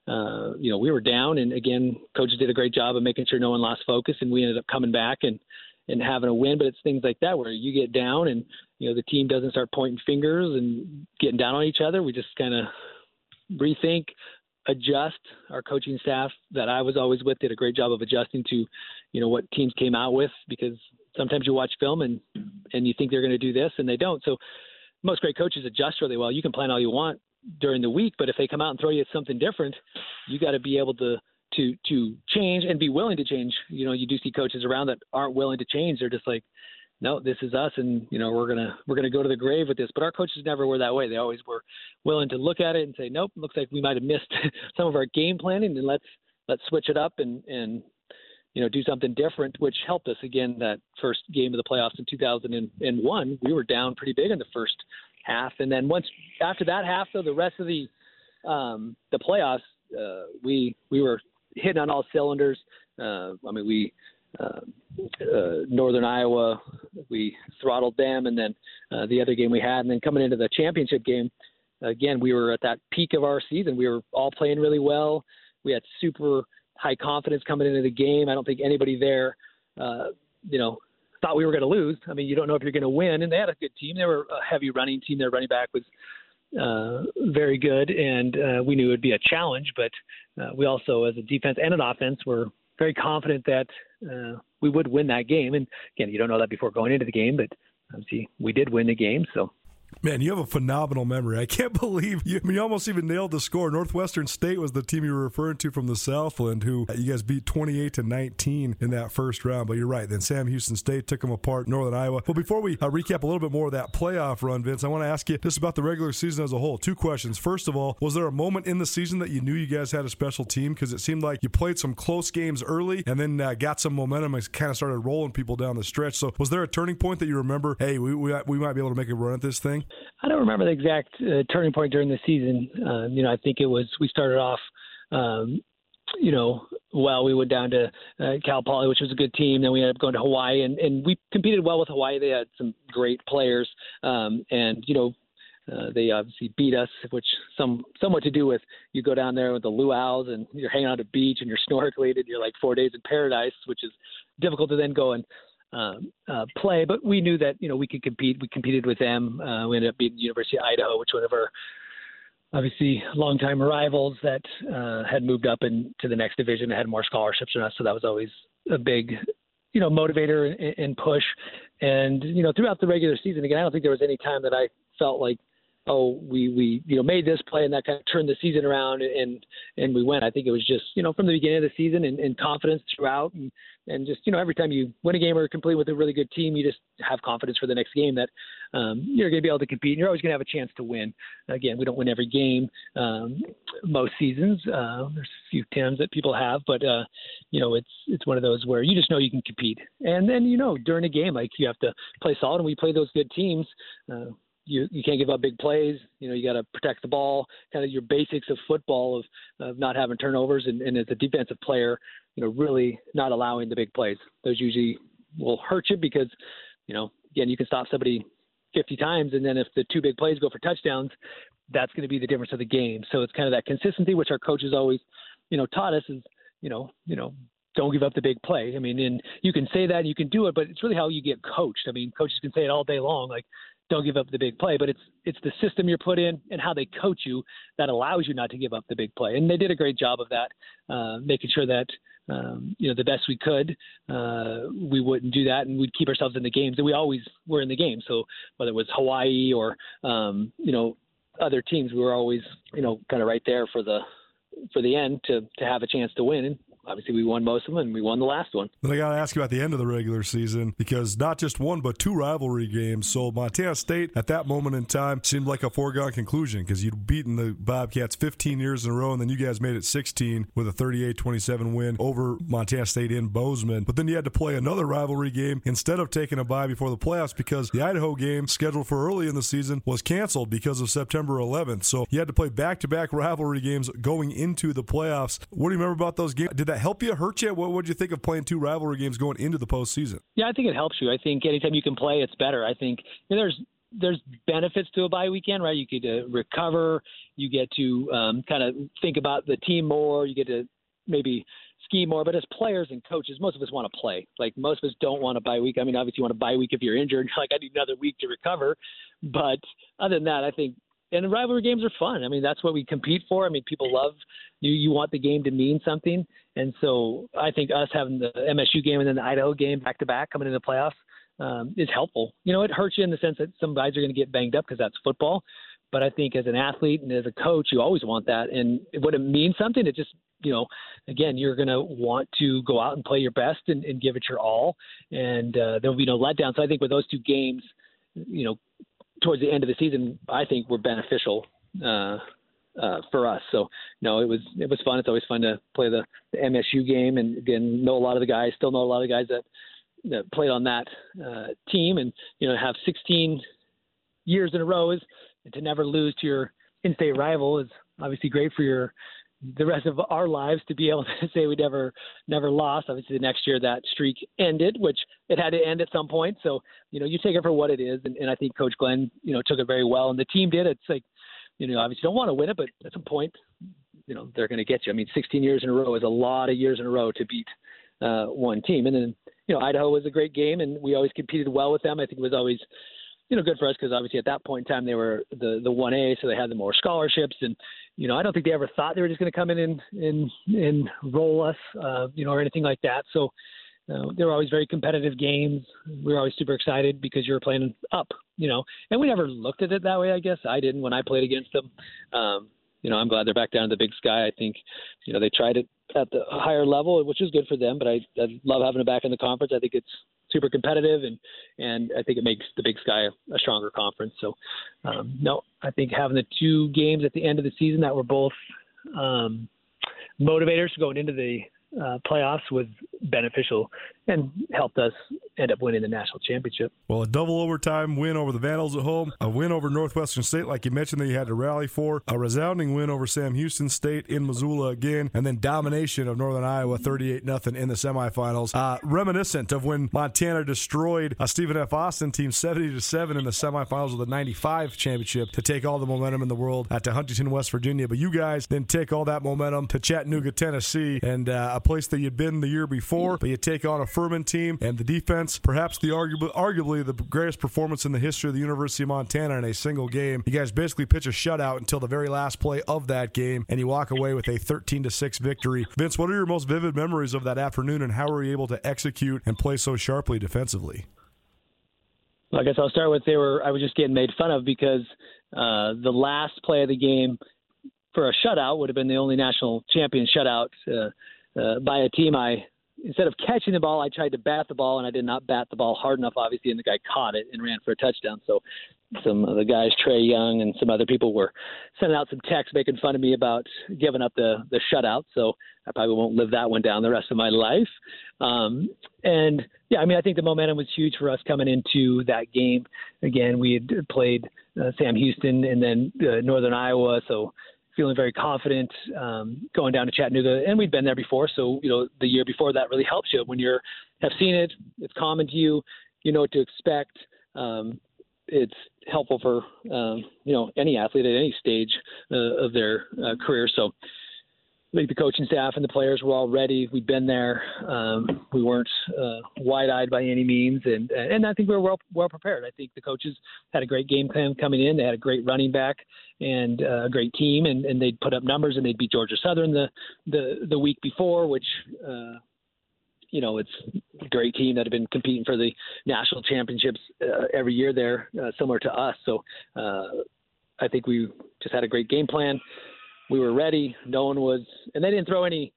Speaker 1: uh, you know we were down, and again, coaches did a great job of making sure no one lost focus, and we ended up coming back and and having a win. But it's things like that where you get down, and you know the team doesn't start pointing fingers and getting down on each other. We just kind of rethink, adjust. Our coaching staff that I was always with did a great job of adjusting to, you know, what teams came out with because sometimes you watch film and and you think they're going to do this and they don't. So most great coaches adjust really well. You can plan all you want during the week, but if they come out and throw you something different, you got to be able to to to change and be willing to change. You know, you do see coaches around that aren't willing to change. They're just like, no, this is us, and you know we're gonna we're gonna go to the grave with this. But our coaches never were that way. They always were willing to look at it and say, nope, looks like we might have missed some of our game planning, and let's let's switch it up and and you know do something different, which helped us again that first game of the playoffs in 2001. We were down pretty big in the first half, and then once after that half, though, the rest of the um, the playoffs, uh, we we were hitting on all cylinders. Uh, I mean, we uh, uh, Northern Iowa, we throttled them, and then uh, the other game we had, and then coming into the championship game, again we were at that peak of our season. We were all playing really well. We had super high confidence coming into the game. I don't think anybody there, uh, you know, thought we were going to lose. I mean, you don't know if you're going to win, and they had a good team. They were a heavy running team. Their running back was uh, very good, and uh, we knew it would be a challenge. But uh, we also, as a defense and an offense, were very confident that uh, we would win that game. And again, you don't know that before going into the game, but obviously we did win the game. So
Speaker 2: Man, you have a phenomenal memory. I can't believe you. I mean, you almost even nailed the score. Northwestern State was the team you were referring to from the Southland, who you guys beat 28 to 19 in that first round. But you're right. Then Sam Houston State took them apart, Northern Iowa. But before we uh, recap a little bit more of that playoff run, Vince, I want to ask you just about the regular season as a whole. Two questions. First of all, was there a moment in the season that you knew you guys had a special team? Because it seemed like you played some close games early and then uh, got some momentum and kind of started rolling people down the stretch. So was there a turning point that you remember? Hey, we we, we might be able to make a run at this thing.
Speaker 1: I don't remember the exact uh, turning point during the season. Um, you know, I think it was we started off, um, you know, well. We went down to uh, Cal Poly, which was a good team. Then we ended up going to Hawaii, and, and we competed well with Hawaii. They had some great players, um, and you know, uh, they obviously beat us, which some somewhat to do with you go down there with the luau's and you're hanging out at the beach and you're snorkeling and you're like four days in paradise, which is difficult to then go and um, uh, play, but we knew that you know we could compete. We competed with them. Uh, we ended up beating the University of Idaho, which one of our obviously longtime rivals that uh, had moved up into the next division and had more scholarships than us. So that was always a big you know motivator and, and push. And you know throughout the regular season, again, I don't think there was any time that I felt like oh, we we you know made this play and that kind of turned the season around and and we went. I think it was just you know from the beginning of the season and, and confidence throughout and and just you know every time you win a game or complete with a really good team, you just have confidence for the next game that um, you're going to be able to compete and you're always going to have a chance to win. Again, we don't win every game um, most seasons. Uh, there's a few times that people have, but uh, you know it's it's one of those where you just know you can compete. And then you know during a game like you have to play solid, and we play those good teams. Uh, you you can't give up big plays. You know, you got to protect the ball. Kind of your basics of football of, of not having turnovers, and, and as a defensive player, you know, really not allowing the big plays. Those usually will hurt you because, you know, again, you can stop somebody 50 times, and then if the two big plays go for touchdowns, that's going to be the difference of the game. So it's kind of that consistency, which our coaches always, you know, taught us is, you know, you know, don't give up the big play. I mean, and you can say that, and you can do it, but it's really how you get coached. I mean, coaches can say it all day long, like don't give up the big play, but it's it's the system you're put in and how they coach you that allows you not to give up the big play. And they did a great job of that, uh, making sure that um, you know the best we could, uh, we wouldn't do that, and we'd keep ourselves in the games. And we always were in the game. So whether it was Hawaii or um, you know other teams, we were always you know kind of right there for the for the end to to have a chance to win. And obviously we won most of them and we won the last one.
Speaker 2: Then I got to ask you about the end of the regular season because not just one but two rivalry games. So Montana State at that moment in time seemed like a foregone conclusion because you'd beaten the Bobcats 15 years in a row and then you guys made it 16 with a 38-27 win over Montana State in Bozeman. But then you had to play another rivalry game instead of taking a bye before the playoffs because the Idaho game scheduled for early in the season was canceled because of September 11th. So you had to play back-to-back rivalry games going into the playoffs. What do you remember about those games? Did that help you, hurt you? What would you think of playing two rivalry games going into the postseason?
Speaker 1: Yeah, I think it helps you. I think anytime you can play, it's better. I think you know, there's there's benefits to a bye weekend, right? You get to recover, you get to um, kind of think about the team more, you get to maybe ski more. But as players and coaches, most of us want to play. Like most of us don't want a bye week. I mean, obviously you want a bye week if you're injured. Like I need another week to recover. But other than that, I think and rivalry games are fun. I mean, that's what we compete for. I mean, people love you. You want the game to mean something, and so I think us having the MSU game and then the Idaho game back to back coming into the playoffs um, is helpful. You know, it hurts you in the sense that some guys are going to get banged up because that's football. But I think as an athlete and as a coach, you always want that. And when it means something, it just, you know, again, you're going to want to go out and play your best and, and give it your all. And uh, there will be no letdown. So I think with those two games, you know, towards the end of the season, I think were beneficial uh, uh, for us. So no, it was it was fun. It's always fun to play the, the MSU game, and again, know a lot of the guys. Still know a lot of the guys that that played on that uh, team, and you know, have 16 years in a row is to never lose to your in-state rival is obviously great for your the rest of our lives to be able to say we never never lost. Obviously, the next year that streak ended, which it had to end at some point. So you know, you take it for what it is, and, and I think Coach Glenn, you know, took it very well, and the team did. It's like, you know, obviously don't want to win it, but at some point, you know, they're going to get you. I mean, 16 years in a row is a lot of years in a row to beat uh, one team, and then you know, Idaho was a great game, and we always competed well with them. I think it was always you know, good for us because obviously at that point in time they were the the one A, so they had the more scholarships, and you know, I don't think they ever thought they were just going to come in and and and roll us, uh, you know, or anything like that. So uh, they were always very competitive games. We were always super excited because you were playing up, you know, and we never looked at it that way. I guess I didn't when I played against them. Um, you know, I'm glad they're back down to the Big Sky. I think, you know, they tried it at the higher level, which is good for them. But I, I love having them back in the conference. I think it's super competitive, and and I think it makes the Big Sky a, stronger conference. So, um, no, I think having the two games at the end of the season that were both um, motivators going into the uh, playoffs was beneficial and helped us end up winning the national championship.
Speaker 2: Well, a double overtime win over the Vandals at home, a win over Northwestern State, like you mentioned, that you had to rally for, a resounding win over Sam Houston State in Missoula again, and then domination of Northern Iowa 38 0 in the semifinals. Uh, reminiscent of when Montana destroyed a Stephen F. Austin team 70 to 7 in the semifinals of the 95 championship to take all the momentum in the world at Huntington, West Virginia. But you guys then take all that momentum to Chattanooga, Tennessee, and uh, a place that you'd been the year before, but you take on a Furman team and the defense, perhaps the arguably, arguably the greatest performance in the history of the University of Montana in a single game. You guys basically pitch a shutout until the very last play of that game, and you walk away with a 13 to six victory. Vince, what are your most vivid memories of that afternoon, and how were you able to execute and play so sharply defensively?
Speaker 1: Well, I guess I'll start with they were. I was just getting made fun of because uh, the last play of the game for a shutout would have been the only national champion shutout uh, uh, by a team I instead of catching the ball, I tried to bat the ball, and I did not bat the ball hard enough, obviously, and the guy caught it and ran for a touchdown. So some of the guys, Trey Young and some other people, were sending out some texts making fun of me about giving up the the shutout. So I probably won't live that one down the rest of my life. Um, and yeah, I mean, I think the momentum was huge for us coming into that game. Again, we had played uh, Sam Houston and then uh, Northern Iowa, so feeling very confident um, going down to Chattanooga, and we'd been there before. So you know, the year before that really helps you when you're have seen it. It's common to you. You know what to expect. Um, it's helpful for um, you know any athlete at any stage uh, of their uh, career. So I think the coaching staff and the players were all ready. We'd been there. Um, we weren't uh, wide-eyed by any means, and and I think we were well well prepared. I think the coaches had a great game plan coming in. They had a great running back and uh, a great team, and, and they'd put up numbers, and they'd beat Georgia Southern the the the week before, which. Uh, you know, it's a great team that have been competing for the national championships uh, every year there, uh, similar to us. So uh, I think we just had a great game plan we were ready. No one was, and they didn't throw any,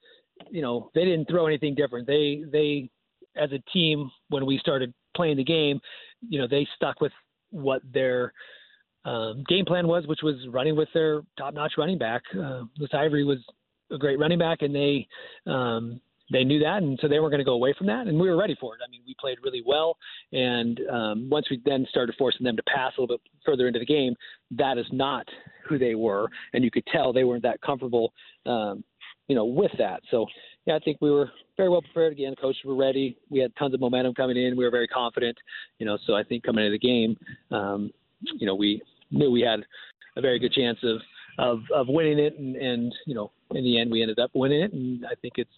Speaker 1: you know, they didn't throw anything different. They they as a team when we started playing the game, you know, they stuck with what their um, game plan was, which was running with their top-notch running back. Uh, Ivory was a great running back, and they um, they knew that, and so they weren't going to go away from that, and we were ready for it. I mean, we played really well, and um, once we then started forcing them to pass a little bit further into the game, that is not who they were, and you could tell they weren't that comfortable, um, you know, with that. So, yeah, I think we were very well prepared. Again, the coaches were ready. We had tons of momentum coming in. We were very confident, you know. So I think coming into the game, um, you know, we knew we had a very good chance of of of winning it, and, and you know, in the end, we ended up winning it. And I think it's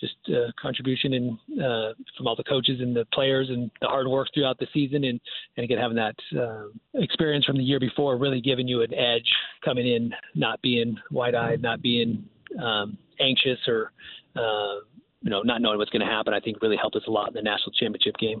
Speaker 1: just uh, contribution uh, from all the coaches and the players and the hard work throughout the season and and again having that uh, experience from the year before really giving you an edge coming in not being wide-eyed not being um, anxious or uh, you know not knowing what's going to happen I think really helped us a lot in the national championship game.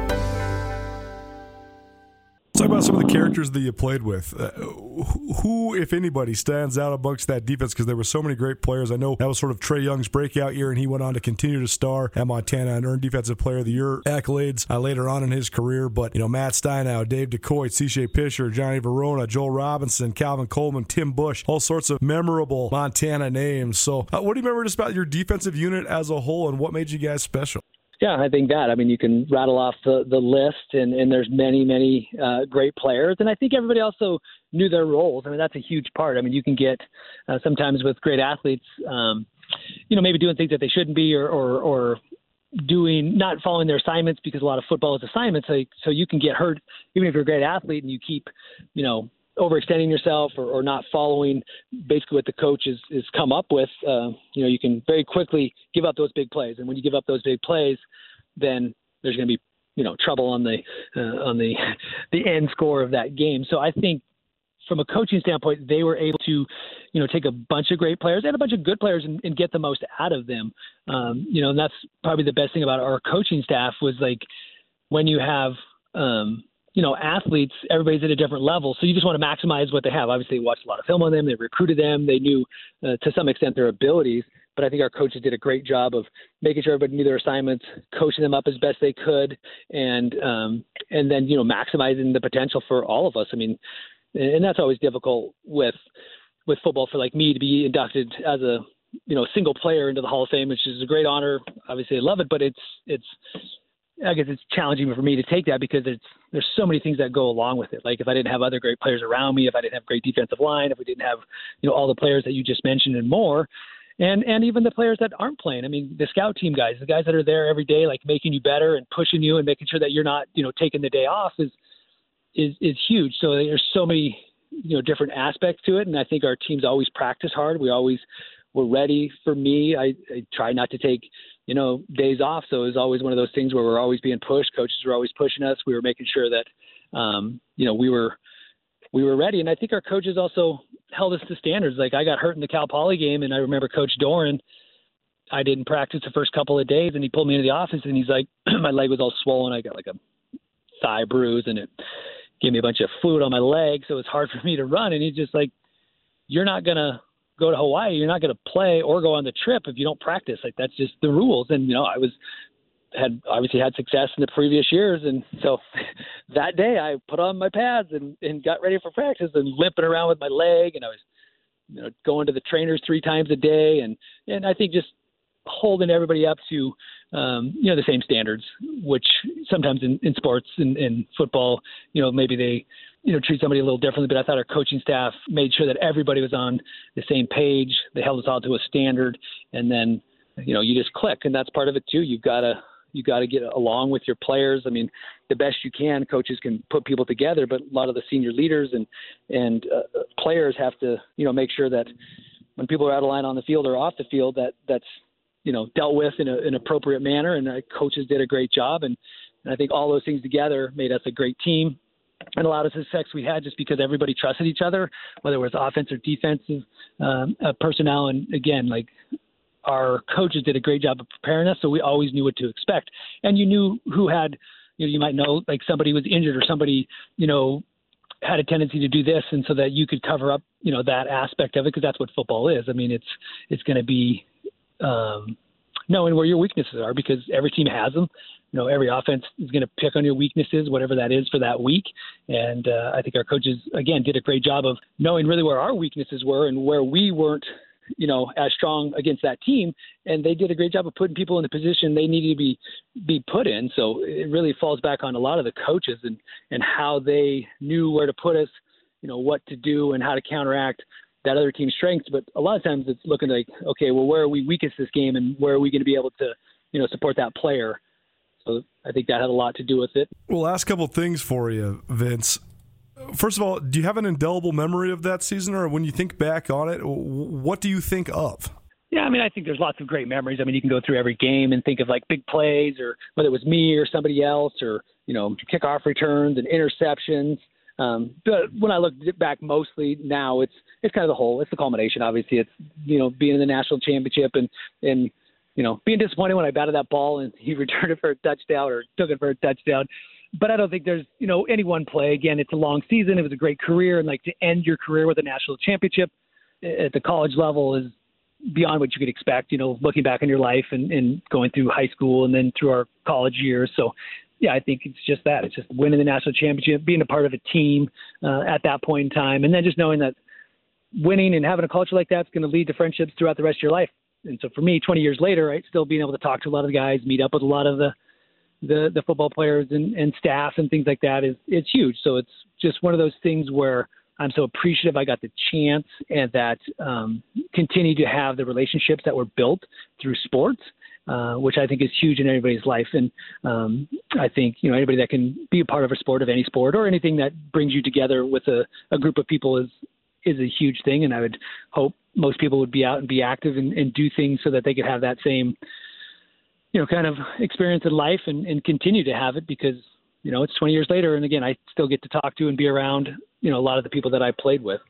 Speaker 2: talk about some of the characters that you played with. Uh, who, if anybody, stands out amongst that defense? Because there were so many great players. I know that was sort of Trey Young's breakout year, and he went on to continue to star at Montana and earn Defensive Player of the Year accolades uh, later on in his career. But you know, Matt Steinow, Dave DeCoy, C.J. Pisher, Johnny Verona, Joel Robinson, Calvin Coleman, Tim Bush, all sorts of memorable Montana names. So, uh, what do you remember just about your defensive unit as a whole, and what made you guys special?
Speaker 1: Yeah, I think that. I mean, you can rattle off the, the list, and, and there's many, many uh, great players. And I think everybody also knew their roles. I mean, that's a huge part. I mean, you can get uh, sometimes with great athletes, um, you know, maybe doing things that they shouldn't be or, or, or doing not following their assignments because a lot of football is assignments. Like, so you can get hurt even if you're a great athlete and you keep, you know, overextending yourself or, or not following basically what the coach is, is come up with. Uh, you know, you can very quickly give up those big plays, and when you give up those big plays, then there's going to be you know trouble on the uh, on the the end score of that game. So I think from a coaching standpoint, they were able to, you know, take a bunch of great players and a bunch of good players and, and get the most out of them. Um, you know, and that's probably the best thing about our coaching staff was like when you have, um, you know, athletes, everybody's at a different level. So you just want to maximize what they have. Obviously, they watched a lot of film on them. They recruited them. They knew uh, to some extent their abilities. But I think our coaches did a great job of making sure everybody knew their assignments, coaching them up as best they could, and um, and then you know maximizing the potential for all of us. I mean, and that's always difficult with with football for like me to be inducted as a you know single player into the Hall of Fame, which is a great honor. Obviously, I love it, but it's it's I guess it's challenging for me to take that because it's there's so many things that go along with it. Like if I didn't have other great players around me, if I didn't have great defensive line, if we didn't have you know all the players that you just mentioned and more, and and even the players that aren't playing. I mean, the scout team guys, the guys that are there every day, like making you better and pushing you and making sure that you're not you know taking the day off is is is huge. So there's so many you know different aspects to it, and I think our teams always practice hard. We always were ready. For me, I, I try not to take you know days off, so it was always one of those things where we're always being pushed. Coaches were always pushing us. We were making sure that um, you know we were we were ready, and I think our coaches also held us to standards. Like I got hurt in the Cal Poly game, and I remember Coach Doeren. I didn't practice the first couple of days, and he pulled me into the office, and he's like, my leg was all swollen. I got like a thigh bruise, and it gave me a bunch of fluid on my leg, so it was hard for me to run. And he's just like, "You're not gonna go to Hawaii. You're not gonna play or go on the trip if you don't practice. Like that's just the rules." And you know, I was had obviously had success in the previous years, and so that day I put on my pads and and got ready for practice and limping around with my leg, and I was you know going to the trainers three times a day, and and I think just holding everybody up to um, you know the same standards, which sometimes in, in sports and in, in football, you know maybe they you know treat somebody a little differently. But I thought our coaching staff made sure that everybody was on the same page. They held us all to a standard, and then you know you just click, and that's part of it too. You've got to you got to get along with your players. I mean, the best you can, coaches can put people together, but a lot of the senior leaders and and uh, players have to you know make sure that when people are out of line on the field or off the field, that that's you know dealt with in a, an appropriate manner. And uh, coaches did a great job, and, and I think all those things together made us a great team and allowed us the success we had just because everybody trusted each other, whether it was offense or defensive um, uh, personnel. And again, like our coaches did a great job of preparing us, so we always knew what to expect. And you knew who had, you know, you might know like somebody was injured or somebody, you know, had a tendency to do this, and so that you could cover up, you know, that aspect of it because that's what football is. I mean, it's it's going to be um, knowing where your weaknesses are because every team has them. You know, every offense is going to pick on your weaknesses, whatever that is for that week. And uh, I think our coaches again did a great job of knowing really where our weaknesses were and where we weren't, you know, as strong against that team. And they did a great job of putting people in the position they needed to be be put in. So it really falls back on a lot of the coaches and and how they knew where to put us, you know, what to do and how to counteract that other team's strengths. But a lot of times it's looking like, okay, well, where are we weakest this game, and where are we going to be able to, you know, support that player? So I think that had a lot to do with it.
Speaker 2: Well, last couple things for you, Vince. First of all, do you have an indelible memory of that season, or when you think back on it, what do you think of?
Speaker 1: Yeah, I mean, I think there's lots of great memories. I mean, you can go through every game and think of like big plays, or whether it was me or somebody else, or you know, kickoff returns and interceptions. Um, but when I look back, mostly now it's it's kind of the whole. It's the culmination. Obviously, it's you know being in the national championship and and you know being disappointed when I batted that ball and he returned it for a touchdown or took it for a touchdown. But I don't think there's you know any one play. Again, it's a long season. It was a great career, and like to end your career with a national championship at the college level is beyond what you could expect. You know, looking back on your life and, and going through high school and then through our college years. So yeah, I think it's just that. It's just winning the national championship, being a part of a team uh, at that point in time, and then just knowing that winning and having a culture like that's going to lead to friendships throughout the rest of your life. And so for me, 20 years later, right, still being able to talk to a lot of the guys, meet up with a lot of the the, the football players and, and staff and things like that is it's huge. So it's just one of those things where I'm so appreciative I got the chance and that um, continue to have the relationships that were built through sports. Uh, which I think is huge in everybody's life. And um, I think you know anybody that can be a part of a sport of any sport or anything that brings you together with a, a group of people is is a huge thing. And I would hope most people would be out and be active and, and do things so that they could have that same you know kind of experience in life and, and continue to have it because you know it's 20 years later and again I still get to talk to and be around you know a lot of the people that I played with.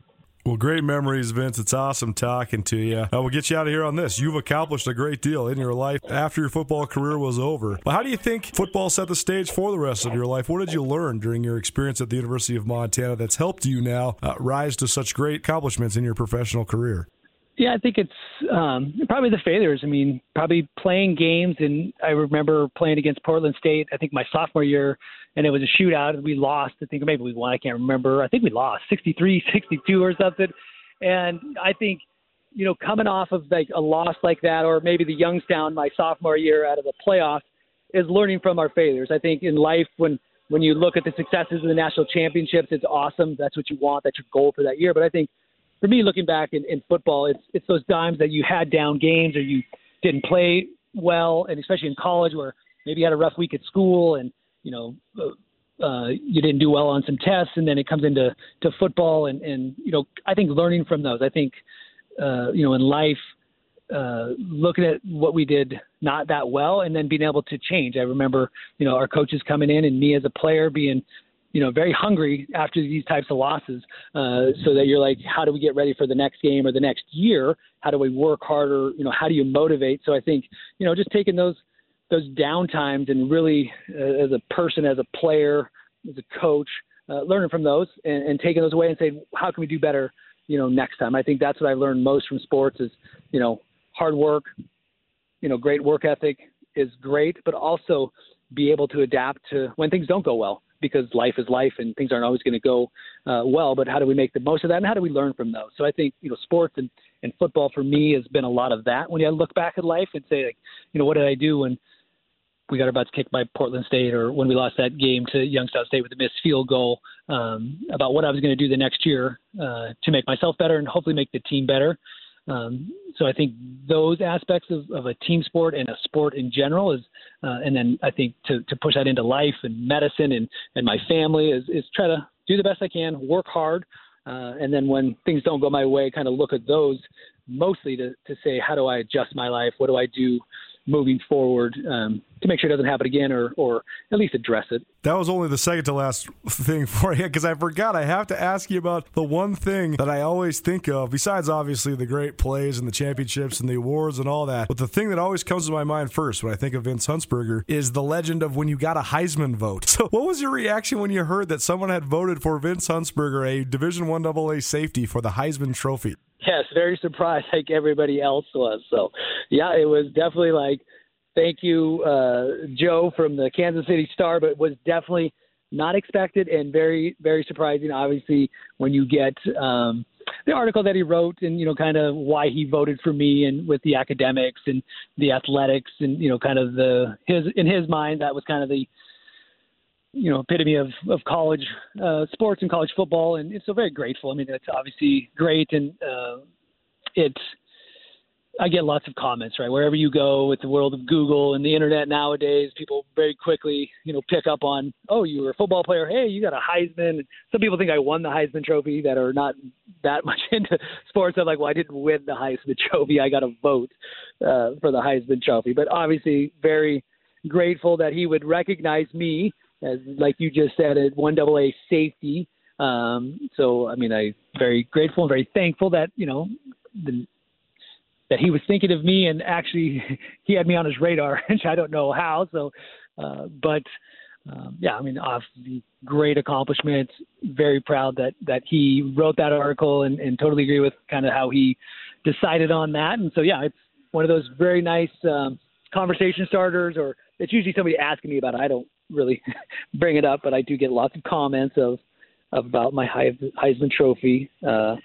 Speaker 2: Well, great memories, Vince. It's awesome talking to you. Uh, we'll get you out of here on this. You've accomplished a great deal in your life after your football career was over. But how do you think football set the stage for the rest of your life? What did you learn during your experience at the University of Montana that's helped you now uh, rise to such great accomplishments in your professional career?
Speaker 1: Yeah, I think it's um, probably the failures. I mean, probably playing games, and I remember playing against Portland State. I think my sophomore year and it was a shootout. We lost. I think maybe we won. I can't remember. I think we lost 63, 62 or something. And I think, you know, coming off of like a loss like that, or maybe the Youngstown my sophomore year out of the playoffs, is learning from our failures. I think in life when when you look at the successes of the national championships, it's awesome. That's what you want. That's your goal for that year. But I think for me, looking back in, in football, it's it's those times that you had down games or you didn't play well, and especially in college where maybe you had a rough week at school and you know, uh, you didn't do well on some tests, and then it comes into to football, and and you know, I think learning from those. I think, uh, you know, in life, uh, looking at what we did not that well, and then being able to change. I remember, you know, our coaches coming in, and me as a player being you know, very hungry after these types of losses, uh, so that you're like, how do we get ready for the next game or the next year? How do we work harder? You know, how do you motivate? So I think, you know, just taking those those downtimes and really uh, as a person, as a player, as a coach, uh, learning from those and, and taking those away and saying, how can we do better, you know, next time? I think that's what I learned most from sports is, you know, hard work, you know, great work ethic is great, but also be able to adapt to when things don't go well because life is life and things aren't always going to go uh, well. But how do we make the most of that and how do we learn from those? So I think you know sports and, and football for me has been a lot of that. When you look back at life and say like, you know, what did I do when we got our butts kicked by Portland State, or when we lost that game to Youngstown State with a missed field goal, um, about what I was going to do the next year uh, to make myself better and hopefully make the team better. Um, so I think those aspects of, of, a team sport and a sport in general is, uh, and then I think to, to push that into life and medicine and, and my family is, is try to do the best I can, work hard, uh, and then when things don't go my way, kind of look at those mostly to, to say, how do I adjust my life? What do I do moving forward um, to make sure it doesn't happen again or, or at least address it.
Speaker 2: That was only the second to last thing for you because I forgot. I have to ask you about the one thing that I always think of, besides obviously the great plays and the championships and the awards and all that. But the thing that always comes to my mind first when I think of Vince Huntsberger is the legend of when you got a Heisman vote. So, what was your reaction when you heard that someone had voted for Vince Huntsberger, a Division One AA safety, for the Heisman Trophy?
Speaker 1: Yes, very surprised like everybody else was. So, yeah, it was definitely like, thank you, uh, Joe from the Kansas City Star, but was definitely not expected and very, very surprising. Obviously, when you get um, the article that he wrote and you know kind of why he voted for me and with the academics and the athletics and you know kind of the his in his mind that was kind of the you know epitome of of college uh, sports and college football, and, and so very grateful. I mean, it's obviously great, and uh, it's I get lots of comments right wherever you go with the world of Google and the internet nowadays. People very quickly you know pick up on oh you were a football player, hey you got a Heisman. Some people think I won the Heisman Trophy that are not that much into sports. I'm like, well I didn't win the Heisman Trophy, I got a vote uh, for the Heisman Trophy, but obviously very grateful that he would recognize me as like you just said, at one double A safety. Um, so I mean, I very grateful and very thankful that you know the, that he was thinking of me and actually he had me on his radar, which I don't know how. So, uh, but um, yeah, I mean, obviously great accomplishment. Very proud that that he wrote that article and, and totally agree with kind of how he decided on that. And so yeah, it's one of those very nice um, conversation starters, or it's usually somebody asking me about it. I don't really bring it up, but I do get lots of comments of, about my Heisman Trophy uh,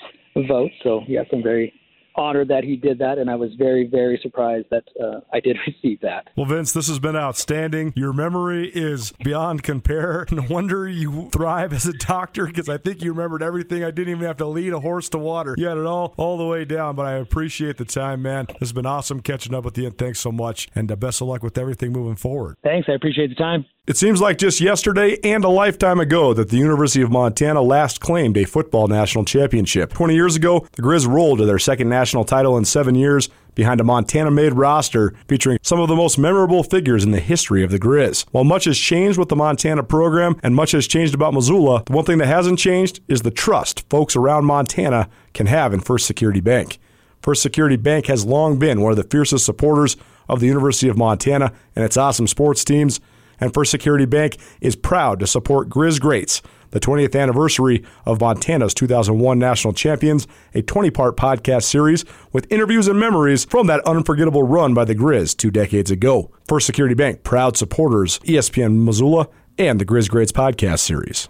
Speaker 1: vote. So yes, I'm very honored that he did that, and I was very, very surprised that uh, I did receive that.
Speaker 2: Well, Vince, this has been outstanding. Your memory is beyond compare. No wonder you thrive as a doctor because I think you remembered everything. I didn't even have to lead a horse to water. You had it all all the way down. But I appreciate the time, man. This has been awesome catching up with you, and thanks so much. And uh, best of luck with everything moving forward.
Speaker 1: Thanks. I appreciate the time.
Speaker 2: It seems like just yesterday and a lifetime ago that the University of Montana last claimed a football national championship. 20 years ago, the Grizz rolled to their second national title in seven years behind a Montana made roster featuring some of the most memorable figures in the history of the Grizz. While much has changed with the Montana program and much has changed about Missoula, the one thing that hasn't changed is the trust folks around Montana can have in First Security Bank. First Security Bank has long been one of the fiercest supporters of the University of Montana and its awesome sports teams and First Security Bank is proud to support Griz Greats, the 20th anniversary of Montana's 2001 national champions, a 20 part podcast series with interviews and memories from that unforgettable run by the Griz two decades ago. First Security Bank, proud supporters, ESPN Missoula, and the Griz Greats podcast series.